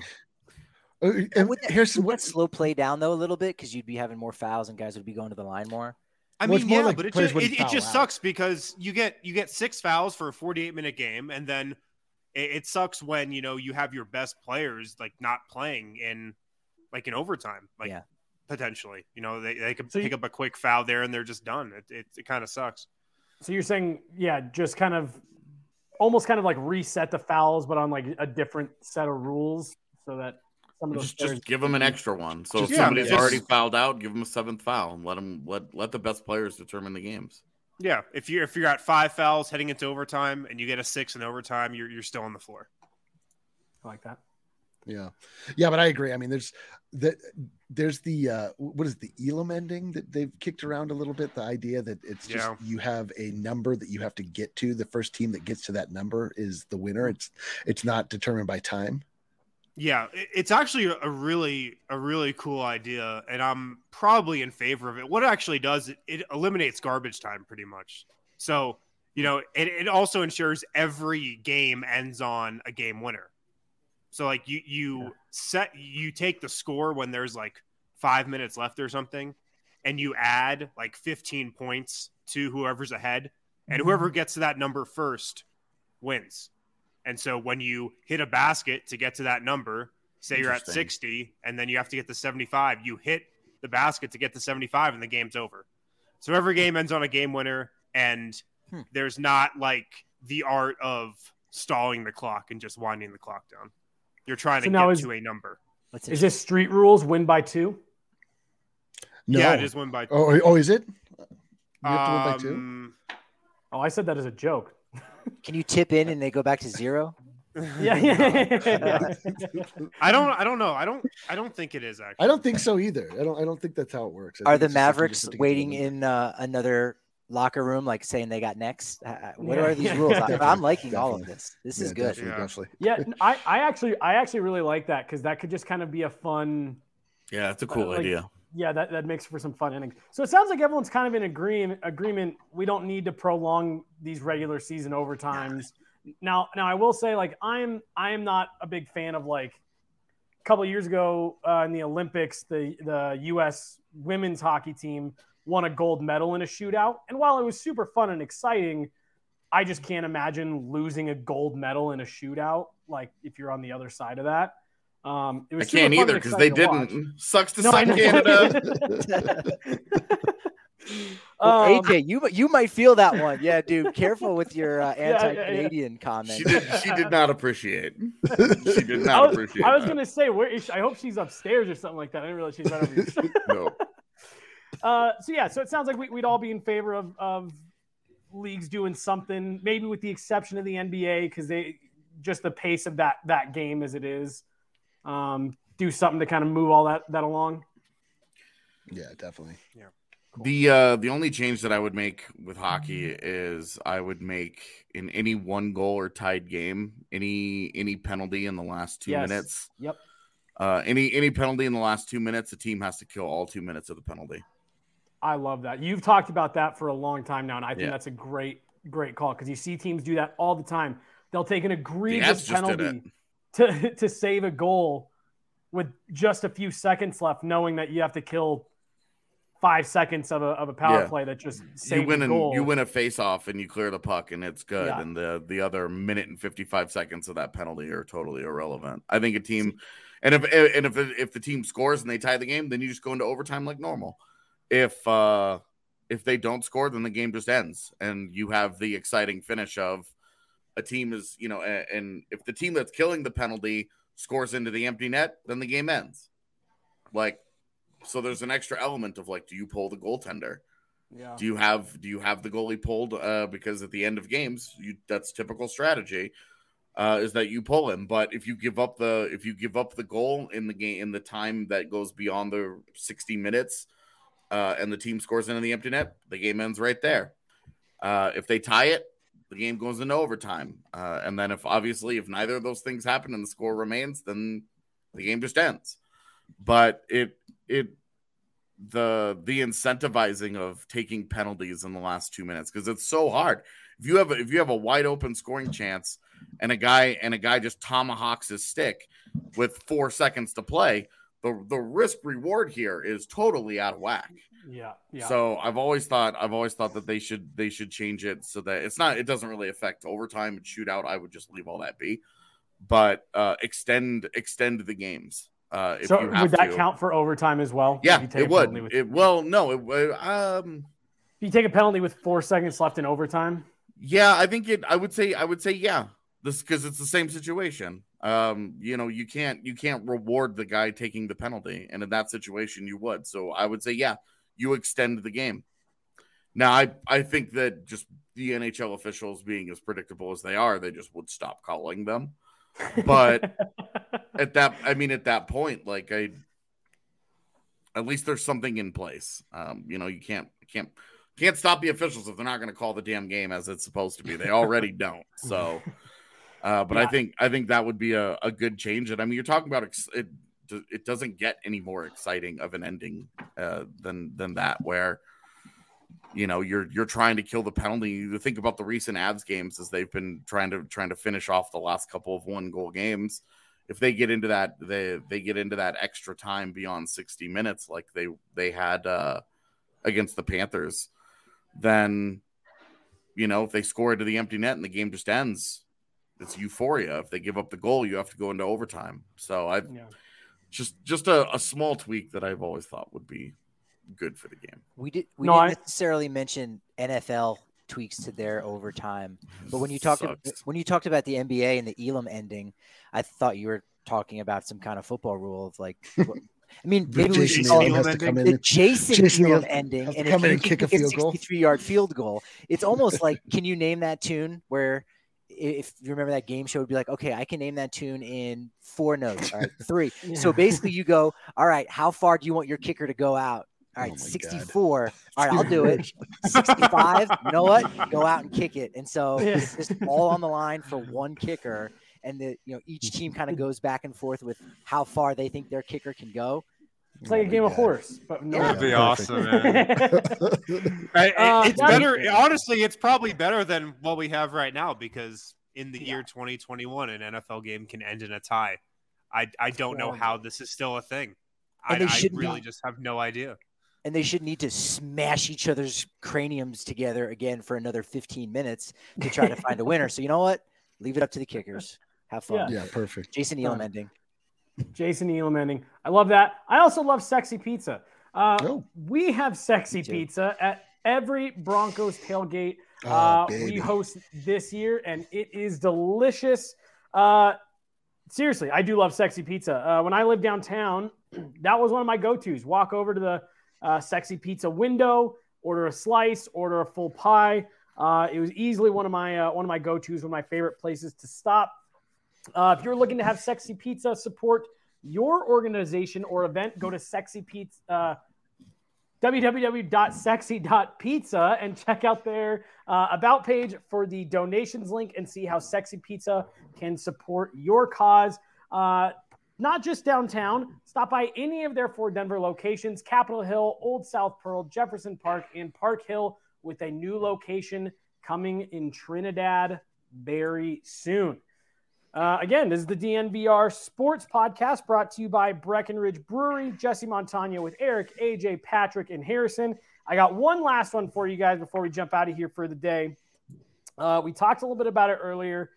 Uh, and Would that, Harrison, would that what, slow play down though a little bit because you'd be having more fouls and guys would be going to the line more. I Well, mean, yeah, like but it just, it, it just out. sucks because you get you get six fouls for a 48 minute game, and then it, it sucks when you know you have your best players like not playing in like in overtime, like Yeah. potentially. You know, they, they could So pick you- up a quick foul there and they're just done. It it, it kind of sucks. So you're saying, yeah, just kind of almost kind of like reset the fouls, but on like a different set of rules so that some of those Just, just give them an extra one. So if Yeah, somebody's just- already fouled out, give them a seventh foul and let them let let the best players determine the games. Yeah, if you're if you're at five fouls heading into overtime and you get a six in overtime, you're you're still on the floor. I like that. Yeah, yeah, but I agree. I mean, there's the there's the uh what is it, the Elam ending that they've kicked around a little bit. The idea that it's just Yeah. you have a number that you have to get to. The first team that gets to that number is the winner. It's it's not determined by time. Yeah, it's actually a- really a really cool idea, and I'm probably in favor of it. What it actually does, it, it eliminates garbage time pretty much. So you know, it, it also ensures every game ends on a game winner. So like you you set you take the score when there's like five minutes left or something, and you add like 15 points to whoever's ahead, and mm-hmm. whoever gets to that number first wins. And so when you hit a basket to get to that number, say you're at 60 and then you have to get to 75, you hit the basket to get to 75 and the game's over. So every game ends on a game winner and Hmm. there's not like the art of stalling the clock and just winding the clock down. You're trying So to now get is- to a number. That's Is this street rules win by two? No. Yeah, it is win by Oh, oh, is it? You have to win by two. Um, Oh, I said that as a joke. Can you tip in and they go back to zero? Yeah, yeah, yeah. I don't I don't know. I don't I don't think it is actually. I don't think so either. I don't. I don't think that's how it works. I Are the it's like Mavericks just have to get to the waiting in uh, another locker room, like saying they got next? Uh, uh, What Yeah, are these yeah, rules? I, Definitely, I'm liking all of this. This Yeah, is good. Definitely, Yeah. definitely. Yeah, n- I, I actually I actually really like that because that could just kind of be a fun Yeah, it's a cool like- idea. Yeah that, that makes for some fun innings. So it sounds like everyone's kind of in agreement agreement. We don't need to prolong these regular season overtimes. Now now I will say like I'm I am not a big fan of like a couple years ago uh, in the Olympics the the U.S. women's hockey team won a gold medal in a shootout, and while it was super fun and exciting. I just can't imagine losing a gold medal in a shootout. Like if you're on the other side of that, um, it I was super can't either because they exciting to watch. didn't. Sucks to No, suck. Canada. Well, Um, AJ, you you might feel that one. Yeah, dude. Careful with your uh, yeah, yeah. anti-Canadian comment. she did. She did not appreciate. She did I not was, appreciate. I was that. gonna say, where is she? I hope she's upstairs or something like that. I didn't realize she's right over here. No. Uh, so yeah, so it sounds like we, we'd all be in favor of, of leagues doing something, maybe with the exception of the NBA, because they just the pace of that that game as it is, um, do something to kind of move all that that along. Yeah, definitely. Yeah. The uh the only change that I would make with hockey is I would make in any one goal or tied game any any penalty in the last two Yes. minutes. Yep. Uh any any penalty in the last two minutes, the team has to kill all two minutes of the penalty. I love that. You've talked about that for a long time now, and I think Yeah. that's a great, great call because you see teams do that all the time. They'll take an egregious Avs just did penalty to, to save a goal with just a few seconds left, knowing that you have to kill five seconds of a, of a power Yeah. play that just You win a goal. you win a face off and you clear the puck and it's good. Yeah. And the the other minute and fifty five seconds of that penalty are totally irrelevant. I think a team and if and if if the team scores and they tie the game, then you just go into overtime like normal. If uh if they don't score, then the game just ends and you have the exciting finish of a team is you know and if the team that's killing the penalty scores into the empty net, then the game ends. Like so there's an extra element of like, do you pull the goaltender? yeah. Do you have do you have the goalie pulled? Uh, because at the end of games, you that's typical strategy. Uh, is that you pull him, but if you give up the if you give up the goal in the game in the time that goes beyond the 60 minutes, uh, and the team scores into the empty net, the game ends right there. Uh, if they tie it, the game goes into overtime, uh, and then if obviously if neither of those things happen and the score remains, then the game just ends. But it it the the incentivizing of taking penalties in the last two minutes because it's so hard. If you have a, if you have a wide open scoring chance and a guy and a guy just tomahawks his stick with four seconds to play, the the risk reward here is totally out of whack. Yeah, yeah. So I've always thought I've always thought that they should they should change it so that it's not it doesn't really affect overtime and shootout. I would just leave all that be, but uh, extend extend the games. Uh, if so you have would that to. count for overtime as well? Yeah, you take it would. penalty With, It well, no, it would. Um, if you take a penalty with four seconds left in overtime. yeah, I think it. I would say I would say yeah. This because it's the same situation. Um, you know, you can't you can't reward the guy taking the penalty, and in that situation, you would. So I would say yeah, you extend the game. Now, I I think that just the NHL officials being as predictable as they are, they just would stop calling them. But at that, I mean, at that point, like I, at least there's something in place. Um, you know, you can't can't can't stop the officials if they're not going to call the damn game as it's supposed to be. They already don't. So, uh, but I think I think that would be a, a good change. And I mean, you're talking about ex- it. It doesn't get any more exciting of an ending uh, than than that, where you know you're you're trying to kill the penalty. You think about the recent Avs games as they've been trying to trying to finish off the last couple of one goal games. If they get into that, they they get into that extra time beyond 60 minutes, like they they had uh, against the Panthers, then you know if they score into the empty net and the game just ends, it's euphoria. If they give up the goal, you have to go into overtime. So I Yeah. just just a, a small tweak that I've always thought would be good for the game. We did we No, didn't I- necessarily mention NFL tweaks to their overtime, but when you talked ab- Sucks. when you talked about the NBA and the Elam ending, I thought you were talking about some kind of football rule of like. what- I mean, The maybe we should call it has to come in the Jason, Jason Elam Elam ending, has to and come in and you kick a kick field goal. 63 yard field goal. It's almost like, can you name that tune? Where i- if you remember that game show, would be like, okay, I can name that tune in four notes. All right, three. So basically, you go, all right, how far do you want your kicker to go out? All right, Oh my God. 64. All right, I'll do it. 65. You know what? Go out and kick it. And so Yeah. it's just all on the line for one kicker. And the you know each team kind of goes back and forth with how far they think their kicker can go. It's like a game of horse, but no. That'd be awesome, man. I- Uh, it's better. Honestly, it's probably better than what we have right now because in the year 2021, an NFL game can end in a tie. I I don't know how this is still a thing. I, I shouldn't really be. just have no idea. And they should need to smash each other's craniums together again for another 15 minutes to try to find a winner. So you know what? Leave it up to the kickers. Have fun. Yeah, perfect. Jason Elam ending. Jason Elam ending. I love that. I also love sexy pizza. Uh, Oh. We have sexy pizza at every Broncos tailgate Oh, uh, we host this year, and it is delicious. Uh, seriously, I do love sexy pizza. Uh, when I lived downtown, that was one of my go-tos. Walk over to the uh, sexy pizza window, order a slice, order a full pie. Uh, it was easily one of my uh, one of my go-tos, one of my favorite places to stop. Uh, if you're looking to have Sexy Pizza support your organization or event, go to Sexy Pizza, uh, www.sexy.pizza and check out their uh, about page for the donations link and see how Sexy Pizza can support your cause. Uh, not just downtown, stop by any of their four Denver locations Capitol Hill, Old South Pearl, Jefferson Park, and Park Hill, with a new location coming in Trinidad very soon. Uh, again, this is the DNVR Sports Podcast brought to you by Breckenridge Brewery, Jesse Montano with Eric, AJ, Patrick, and Harrison. I got one last one for you guys before we jump out of here for the day. Uh, we talked a little bit about it earlier,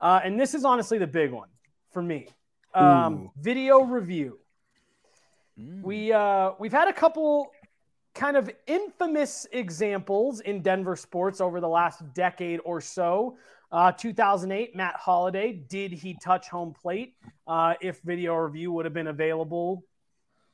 uh, and this is honestly the big one for me. Um, video review. We uh, we've had a couple kind of infamous examples in Denver sports over the last decade or so. Uh, 2008, Matt Holliday, did he touch home plate? Uh, if video review would have been available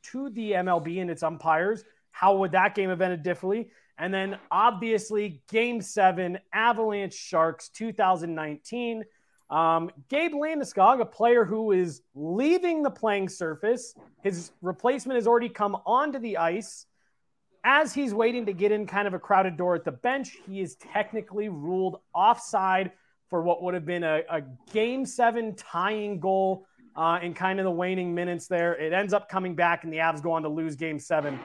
to the MLB and its umpires, how would that game have ended differently? And then obviously, Game Seven, Avalanche Sharks, 2019. Um, Gabe Landeskog, a player who is leaving the playing surface, his replacement has already come onto the ice. As he's waiting to get in kind of a crowded door at the bench, he is technically ruled offside for what would have been a, a game seven tying goal uh, in kind of the waning minutes there. It ends up coming back, and the Avs go on to lose game seven.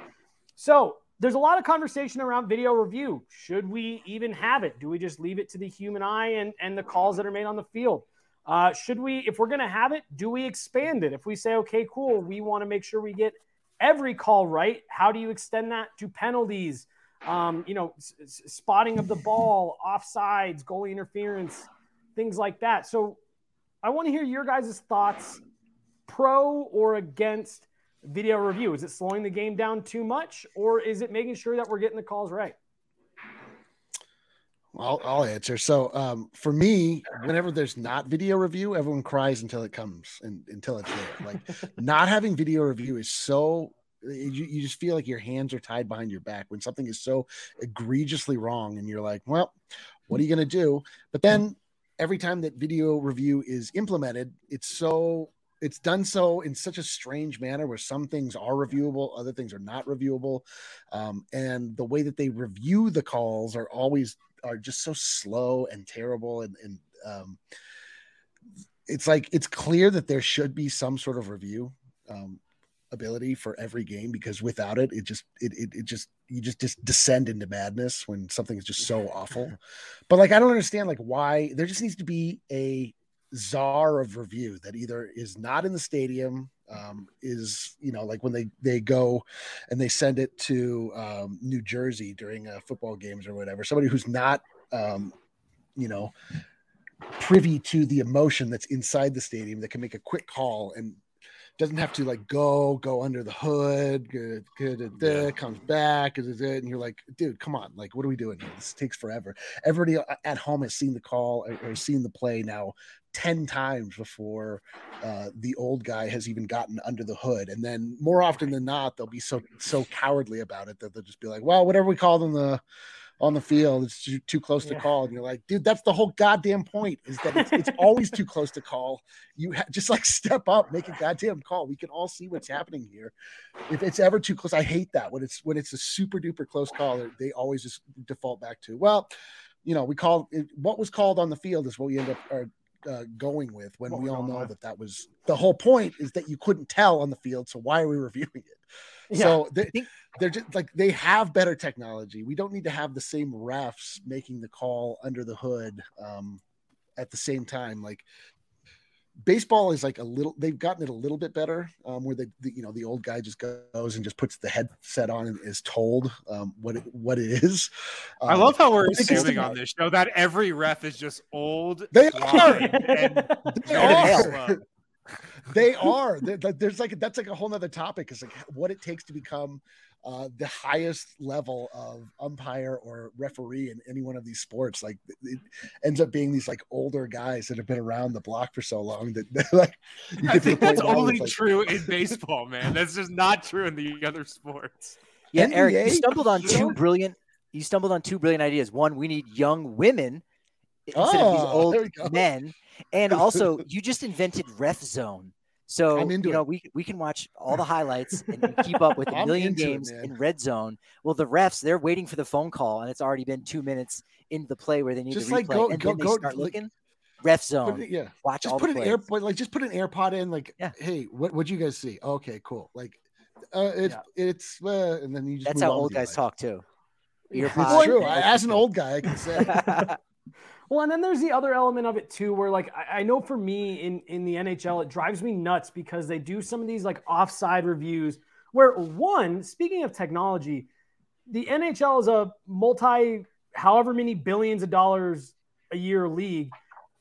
So there's a lot of conversation around video review. Should we even have it? Do we just leave it to the human eye and, and the calls that are made on the field? Uh, should we, if we're going to have it, do we expand it? If we say, okay, cool, we want to make sure we get every call right, how do you extend that to penalties? Um, you know, s- s- spotting of the ball, offsides, goalie interference, things like that. So I want to hear your guys' thoughts pro or against video review. Is it slowing the game down too much or is it making sure that we're getting the calls right? I'll, I'll answer. So, um, for me, whenever there's not video review, everyone cries until it comes and until it's there. Like, not having video review is so you, you just feel like your hands are tied behind your back when something is so egregiously wrong, and you're like, well, what are you going to do? But then every time that video review is implemented, it's so it's done so in such a strange manner where some things are reviewable, other things are not reviewable, um, and the way that they review the calls are always are just so slow and terrible, and, and um, it's like it's clear that there should be some sort of review. Um, ability for every game because without it, it just it, it it just you just just descend into madness when something is just so awful. But like I don't understand like why there just needs to be a czar of review that either is not in the stadium um, is you know like when they they go and they send it to um, New Jersey during uh, football games or whatever somebody who's not um, you know privy to the emotion that's inside the stadium that can make a quick call and doesn't have to like go go under the hood good, good, yeah. comes back Is it? and you're like dude come on like what are we doing here this takes forever everybody at home has seen the call or, or seen the play now 10 times before uh, the old guy has even gotten under the hood and then more often than not they'll be so so cowardly about it that they'll just be like well whatever we call them the on the field it's too, too close yeah. to call and you're like dude that's the whole goddamn point is that it's, it's always too close to call. You ha- just like step up make a goddamn call. We can all see what's happening here. If it's ever too close i hate that. When it's when it's a super duper close call they always just default back to well you know we call it, what was called on the field is what we end up or uh, going with when we all know that that was the whole point is that you couldn't tell on the field. So why are we reviewing it? Yeah. So they, they're just like they have better technology. We don't need to have the same refs making the call under the hood um, at the same time. Like baseball is like a little they've gotten it a little bit better um, where the, the, you know the old guy just goes and just puts the headset on and is told um, what it what it is. Um, i love how we're assuming on this show that every ref is just old they are. and, they are. they are. There's like that's like a whole nother topic. Is like what it takes to become uh, the highest level of umpire or referee in any one of these sports. Like it ends up being these like older guys that have been around the block for so long that like I think that's only like, true in baseball, man. That's just not true in the other sports. Yeah, NBA, Eric, you stumbled on two brilliant. You stumbled on two brilliant ideas. One, we need young women instead oh, of these old men, and also you just invented ref zone. So you know, it. we we can watch all the highlights and keep up with a million games it, in red zone. Well, the refs they're waiting for the phone call, and it's already been two minutes into the play where they need just to replay, like go, and go, then they start like, looking. Ref zone, it, yeah. Watch just all put the an AirPod, like just put an AirPod in, like, yeah. hey, what what you guys see? Okay, cool. Like, uh, it's yeah. it's uh, and then you just that's how old guys life. talk too. It's true. As an old guy, I can say. Well, and then there's the other element of it too, where like I, I, know for me in in the NHL, it drives me nuts because they do some of these like offside reviews. Where one, speaking of technology, the NHL is a multi, however many billions of dollars a year league,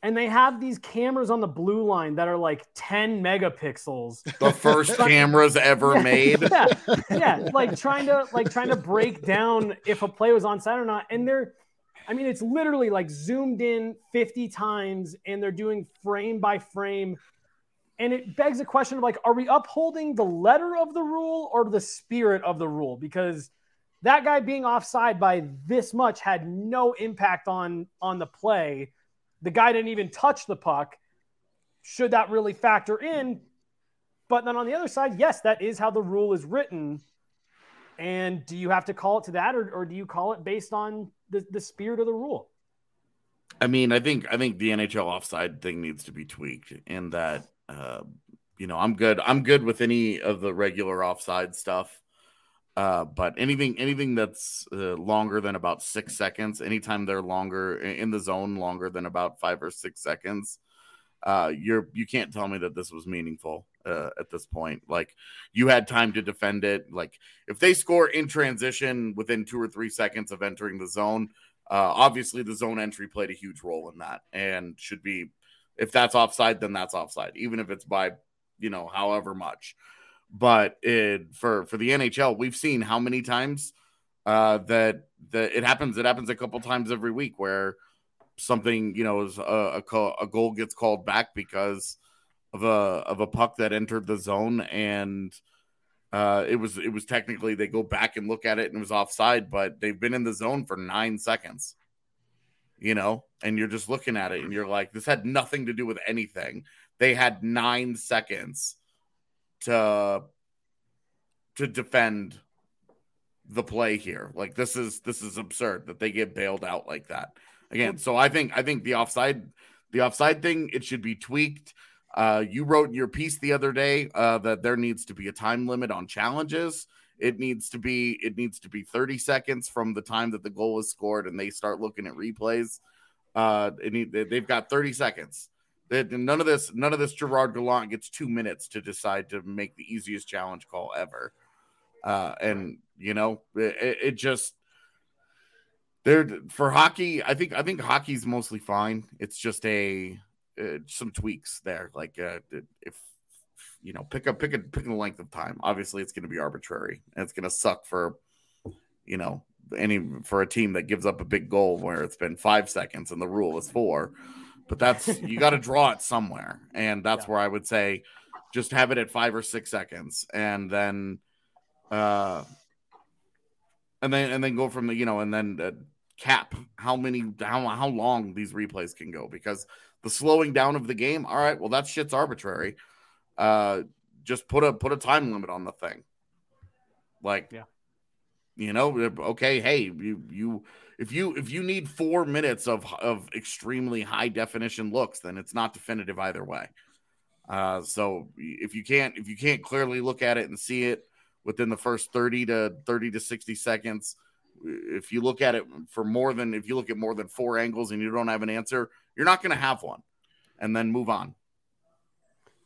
and they have these cameras on the blue line that are like 10 megapixels. The first cameras ever yeah, made. Yeah, yeah, like trying to like trying to break down if a play was onside or not, and they're I mean, it's literally like zoomed in 50 times and they're doing frame by frame. And it begs a question of like, are we upholding the letter of the rule or the spirit of the rule? Because that guy being offside by this much had no impact on on the play. The guy didn't even touch the puck. Should that really factor in? But then on the other side, yes, that is how the rule is written. And do you have to call it to that, or, or do you call it based on the, the spirit of the rule? I mean, I think I think the NHL offside thing needs to be tweaked in that uh, you know, I'm good. I'm good with any of the regular offside stuff. Uh, but anything anything that's uh, longer than about six seconds, anytime they're longer in the zone, longer than about five or six seconds, uh, you're you can't tell me that this was meaningful uh, at this point. Like you had time to defend it. Like if they score in transition within two or three seconds of entering the zone, uh, obviously the zone entry played a huge role in that and should be. If that's offside, then that's offside, even if it's by you know however much. But it for for the NHL, we've seen how many times uh, that that it happens. It happens a couple times every week where something you know is a, a, a goal gets called back because of a of a puck that entered the zone and uh, it was it was technically they go back and look at it and it was offside, but they've been in the zone for nine seconds. You know, and you're just looking at it and you're like, this had nothing to do with anything. They had nine seconds to to defend the play here. Like this is this is absurd that they get bailed out like that again. So I think I think the offside the offside thing it should be tweaked. Uh, you wrote in your piece the other day uh, that there needs to be a time limit on challenges. It needs to be it needs to be 30 seconds from the time that the goal is scored and they start looking at replays. Uh, need, they've got 30 seconds. None of this none of this Gerard Gallant gets two minutes to decide to make the easiest challenge call ever. Uh, and you know it, it just there for hockey. I think I think hockey's mostly fine. It's just a uh, some tweaks there. Like uh, if you know, pick up pick a pick a length of time. Obviously, it's going to be arbitrary and it's going to suck for you know any for a team that gives up a big goal where it's been five seconds and the rule is four. But that's you got to draw it somewhere, and that's yeah. where I would say just have it at five or six seconds, and then uh, and then and then go from the you know and then uh, cap how many how how long these replays can go because the slowing down of the game. All right, well that shit's arbitrary. Uh, just put a put a time limit on the thing. Like, yeah, you know, okay, hey, you you if you if you need four minutes of of extremely high definition looks, then it's not definitive either way. Uh, so if you can't if you can't clearly look at it and see it within the first 30 to 30 to 60 seconds. If you look at it for more than if you look at more than four angles and you don't have an answer you're not going to have one. And then move on.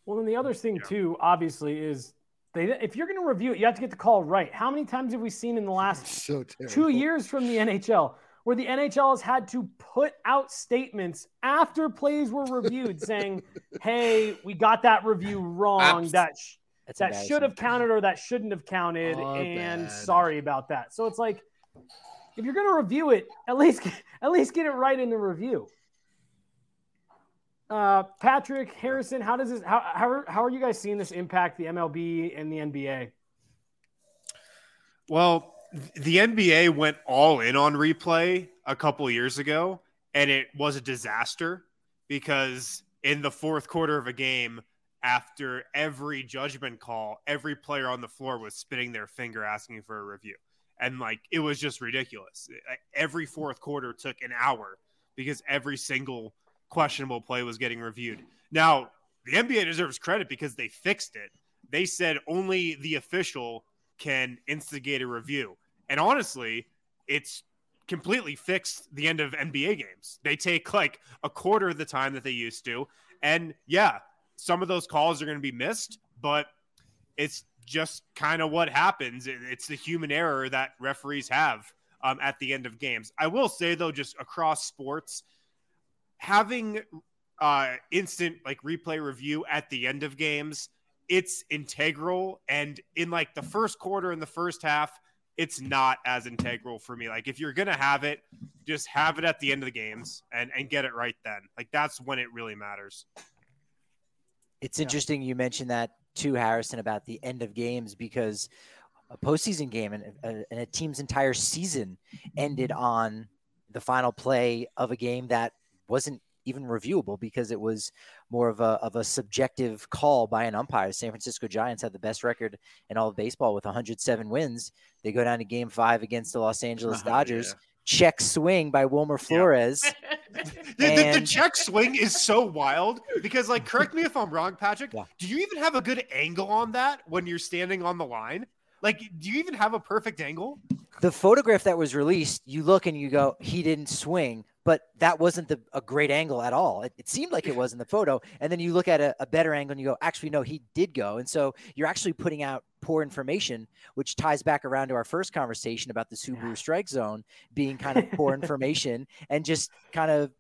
Well then the other thing yeah. too obviously is they if you're going to review it you have to get the call right. How many times have we seen in the last so two years from the nhl where the nhl has had to put out statements after plays were reviewed saying hey we got that review wrong. Abs- that sh- that should have counted or that shouldn't have counted oh, and bad. sorry about that. So it's like if you're going to review it at least at least get it right in the review. Uh, patrick harrison how does this how, how, how are you guys seeing this impact the mlb and the nba well the nba went all in on replay a couple years ago and it was a disaster because in the fourth quarter of a game after every judgment call, every player on the floor was spitting their finger asking for a review. And like it was just ridiculous. Every fourth quarter took an hour because every single questionable play was getting reviewed. Now, the NBA deserves credit because they fixed it. They said only the official can instigate a review. And honestly, it's completely fixed the end of NBA games. They take like a quarter of the time that they used to. And yeah, some of those calls are going to be missed, but it's just kind of what happens. It's the human error that referees have um, at the end of games. I will say though, just across sports, having uh, instant like replay review at the end of games, it's integral. And in like the first quarter and the first half, it's not as integral for me. Like if you're gonna have it, just have it at the end of the games and and get it right then. Like that's when it really matters. It's yeah. interesting you mentioned that too, Harrison, about the end of games because a postseason game and a, uh, and a team's entire season ended on the final play of a game that wasn't even reviewable because it was more of a of a subjective call by an umpire. San Francisco Giants have the best record in all of baseball with 107 wins. They go down to Game Five against the Los Angeles uh-huh, Dodgers. Yeah check swing by Wilmer Flores. Yeah. the, and... the, the, check swing is so wild because, like, correct me if I'm wrong, Patrick. Yeah. Do you even have a good angle on that when you're standing on the line? Like, do you even have a perfect angle? the photograph that was released, you look and you go, he didn't swing, but that wasn't the, a great angle at all. It, it seemed like it was in the photo. And then you look at a, a, better angle and you go, actually, no, he did go. And so you're actually putting out poor information, which ties back around to our first conversation about the Subaru strike zone being kind of poor information and just kind of,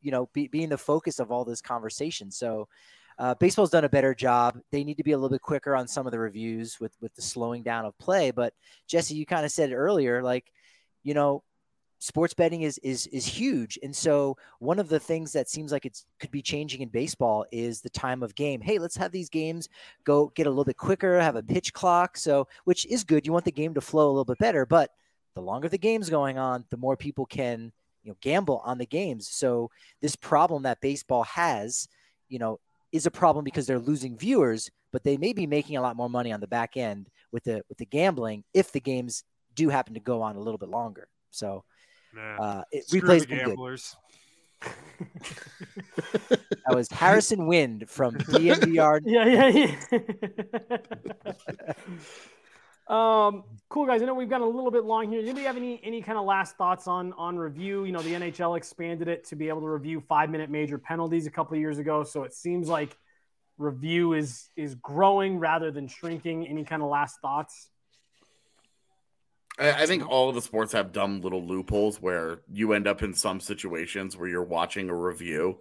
you know, be, being the focus of all this conversation. So, uh, baseball's done a better job. They need to be a little bit quicker on some of the reviews with with the slowing down of play. But Jesse, you kind of said it earlier, like, you know, sports betting is is is huge and so one of the things that seems like it could be changing in baseball is the time of game hey let's have these games go get a little bit quicker have a pitch clock so which is good you want the game to flow a little bit better but the longer the game's going on the more people can you know gamble on the games so this problem that baseball has you know is a problem because they're losing viewers, but they may be making a lot more money on the back end with the with the gambling if the games do happen to go on a little bit longer. So uh, it Screw replays the gamblers. that was Harrison Wind from DNVR. yeah, yeah, yeah. Um, cool guys. I know we've got a little bit long here. Anybody have any any kind of last thoughts on on review? You know, the NHL expanded it to be able to review five minute major penalties a couple of years ago, so it seems like review is is growing rather than shrinking. Any kind of last thoughts? I, I think all of the sports have dumb little loopholes where you end up in some situations where you're watching a review,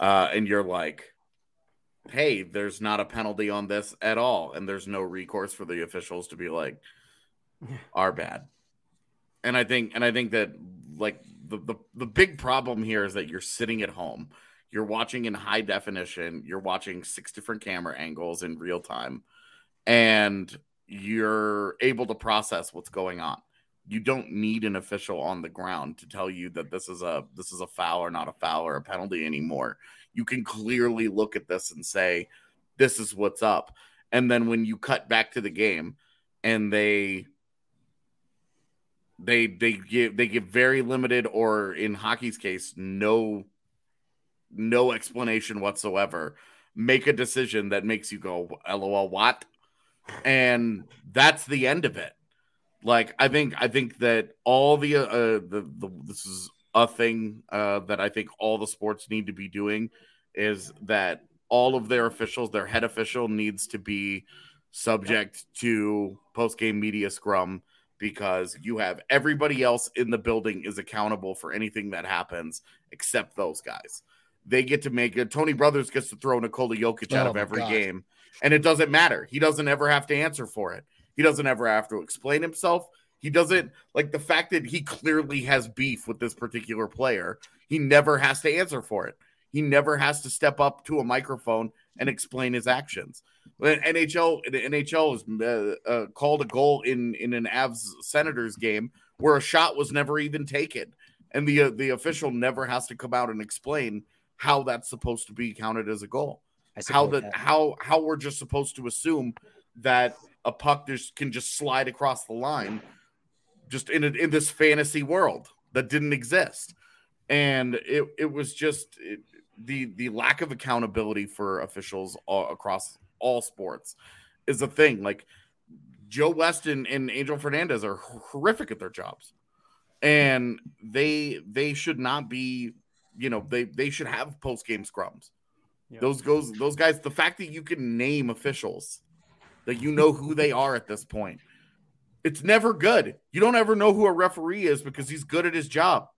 uh, and you're like, hey, there's not a penalty on this at all, and there's no recourse for the officials to be like, are bad. And I think, and I think that like the, the the big problem here is that you're sitting at home, you're watching in high definition, you're watching six different camera angles in real time, and you're able to process what's going on. You don't need an official on the ground to tell you that this is a this is a foul or not a foul or a penalty anymore you can clearly look at this and say, this is what's up. And then when you cut back to the game and they they they give they give very limited or in hockey's case no no explanation whatsoever make a decision that makes you go lol what and that's the end of it like i think i think that all the uh the, the this is a thing uh, that I think all the sports need to be doing is that all of their officials, their head official needs to be subject to post game media scrum because you have everybody else in the building is accountable for anything that happens except those guys. They get to make it. Tony Brothers gets to throw Nikola Jokic out Oh of every God. game, and it doesn't matter. He doesn't ever have to answer for it. He doesn't ever have to explain himself. He doesn't like the fact that he clearly has beef with this particular player. He never has to answer for it. He never has to step up to a microphone and explain his actions. NHL, the NHL has uh, uh, called a goal in in an Avs Senators game where a shot was never even taken, and the uh, the official never has to come out and explain how that's supposed to be counted as a goal. How that that. how how we're just supposed to assume that a puck just can just slide across the line, just in a, in this fantasy world that didn't exist, and it it was just it, the the lack of accountability for officials all, across all sports is a thing. Like Joe West and, and Angel Hernandez are horrific at their jobs, and they they should not be. You know they they should have post game scrums. Yeah. Those goes those guys. The fact that you can name officials, that you know who they are at this point, it's never good. You don't ever know who a referee is because he's good at his job.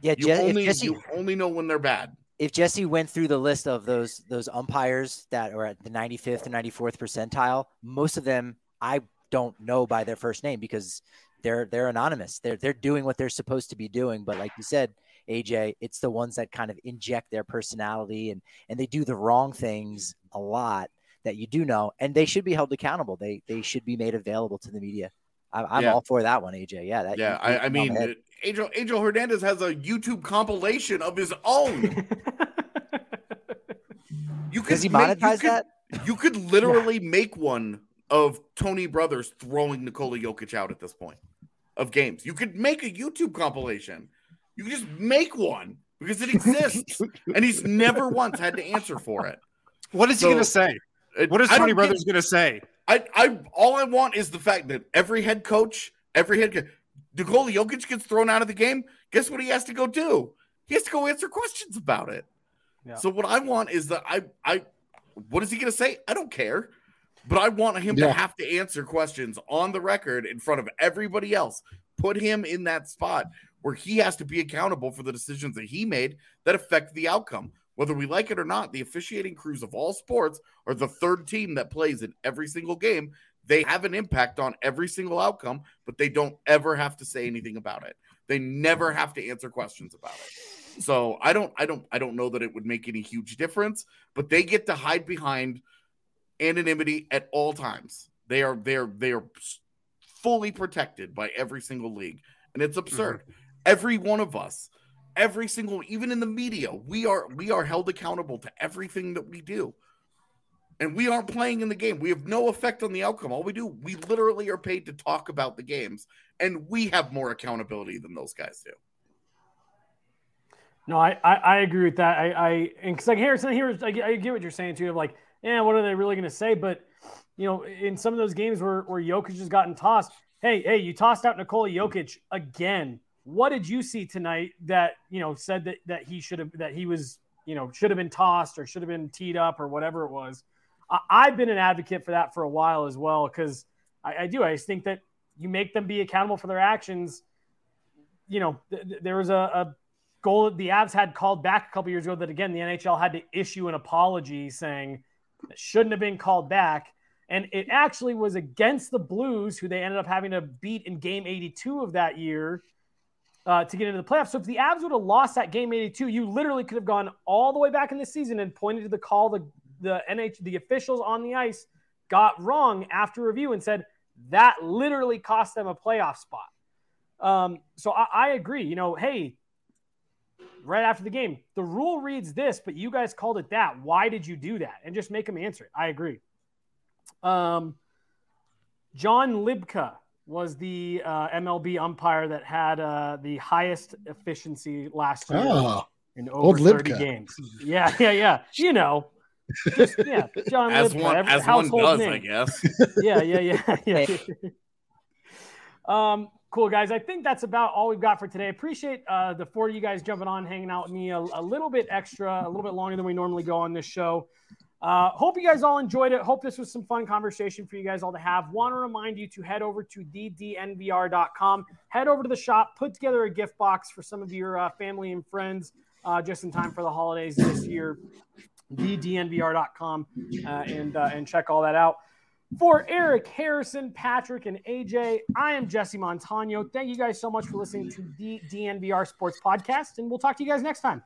Yeah, You Je- only Jesse- you only know when they're bad. if Jesse went through the list of those those umpires that are at the 95th and 94th percentile, most of them I don't know by their first name because they're they're anonymous. They're they're doing what they're supposed to be doing, but like you said, AJ, it's the ones that kind of inject their personality and and they do the wrong things a lot that you do know, and they should be held accountable. They they should be made available to the media. I, I'm Yeah. all for that one, AJ. Yeah, that Yeah, you- I, you I hit mean. Angel Angel Hernandez has a YouTube compilation of his own. You Does he make- you monetize could- that? You could literally make one of Tony Brothers throwing Nikola Jokic out at this point of games. You could make a YouTube compilation. You could just make one because it exists, and he's never once had to answer for it. What is he going to say? it- What is Tony Brothers going to say? I, I, all I want is the fact that every head coach, every head, co- Nikola Jokic gets thrown out of the game, guess what he has to go do? He has to go answer questions about it. Yeah. So what I want is that I I what is he gonna say? I don't care. But I want him Yeah. to have to answer questions on the record in front of everybody else. Put him in that spot where he has to be accountable for the decisions that he made that affect the outcome. Whether we like it or not, the officiating crews of all sports are the third team that plays in every single game. They have an impact on every single outcome, but they don't ever have to say anything about it. They never have to answer questions about it. So I don't, I don't, I don't know that it would make any huge difference, but they get to hide behind anonymity at all times. They are, they are, they are fully protected by every single league, and it's mm-hmm. absurd. Every one of us, every single, even in the media, we are, we are held accountable to everything that we do and we aren't playing in the game. We have no effect on the outcome. All we do, we literally are paid to talk about the games, and we have more accountability than those guys do. No, I, I, I agree with that. I, I because like Harrison, here I, I get what you're saying too. Of like, yeah, what are they really going to say? But you know, in some of those games where where Jokic has gotten tossed, hey, hey, you tossed out Nikola Jokic again. What did you see tonight that you know said that that he should have that he was you know should have been tossed or should have been teed up or whatever it was? I, I've been an advocate for that for a while as well because I, I do. I just think that you make them be accountable for their actions. You know, th- th- there was a, a goal the Avs had called back a couple years ago that again the NHL had to issue an apology saying it shouldn't have been called back. And it actually was against the Blues, who they ended up having to beat in game 82 of that year uh, to get into the playoffs. So if the Avs would have lost that game 82, you literally could have gone all the way back in the season and pointed to the call the the NH the officials on the ice got wrong after review and said that literally cost them a playoff spot. Um, so I, I agree. You know, hey, right after the game, the rule reads this, but you guys called it that. Why did you do that? And just make them answer it. I agree. Um, John Libka was the uh, MLB umpire that had uh, the highest efficiency last year Oh, in old over 30 Libka. games. Yeah, yeah, yeah. You know, just, yeah, John As Libka, one, every as one household does, name. I guess. yeah, yeah, yeah, yeah. um, cool guys. I think that's about all we've got for today. Appreciate uh, the four of you guys jumping on, hanging out with me a, a little bit extra, a little bit longer than we normally go on this show. Uh, hope you guys all enjoyed it. Hope this was some fun conversation for you guys all to have. Want to remind you to head over to ddnvr.com. Head over to the shop, put together a gift box for some of your uh, family and friends uh, just in time for the holidays this year. ddnvr.com uh, and uh, and check all that out. For Eric, Harrison, Patrick, and AJ, I am Jesse Montano. Thank you guys so much for listening to the DNVR Sports Podcast, and we'll talk to you guys next time.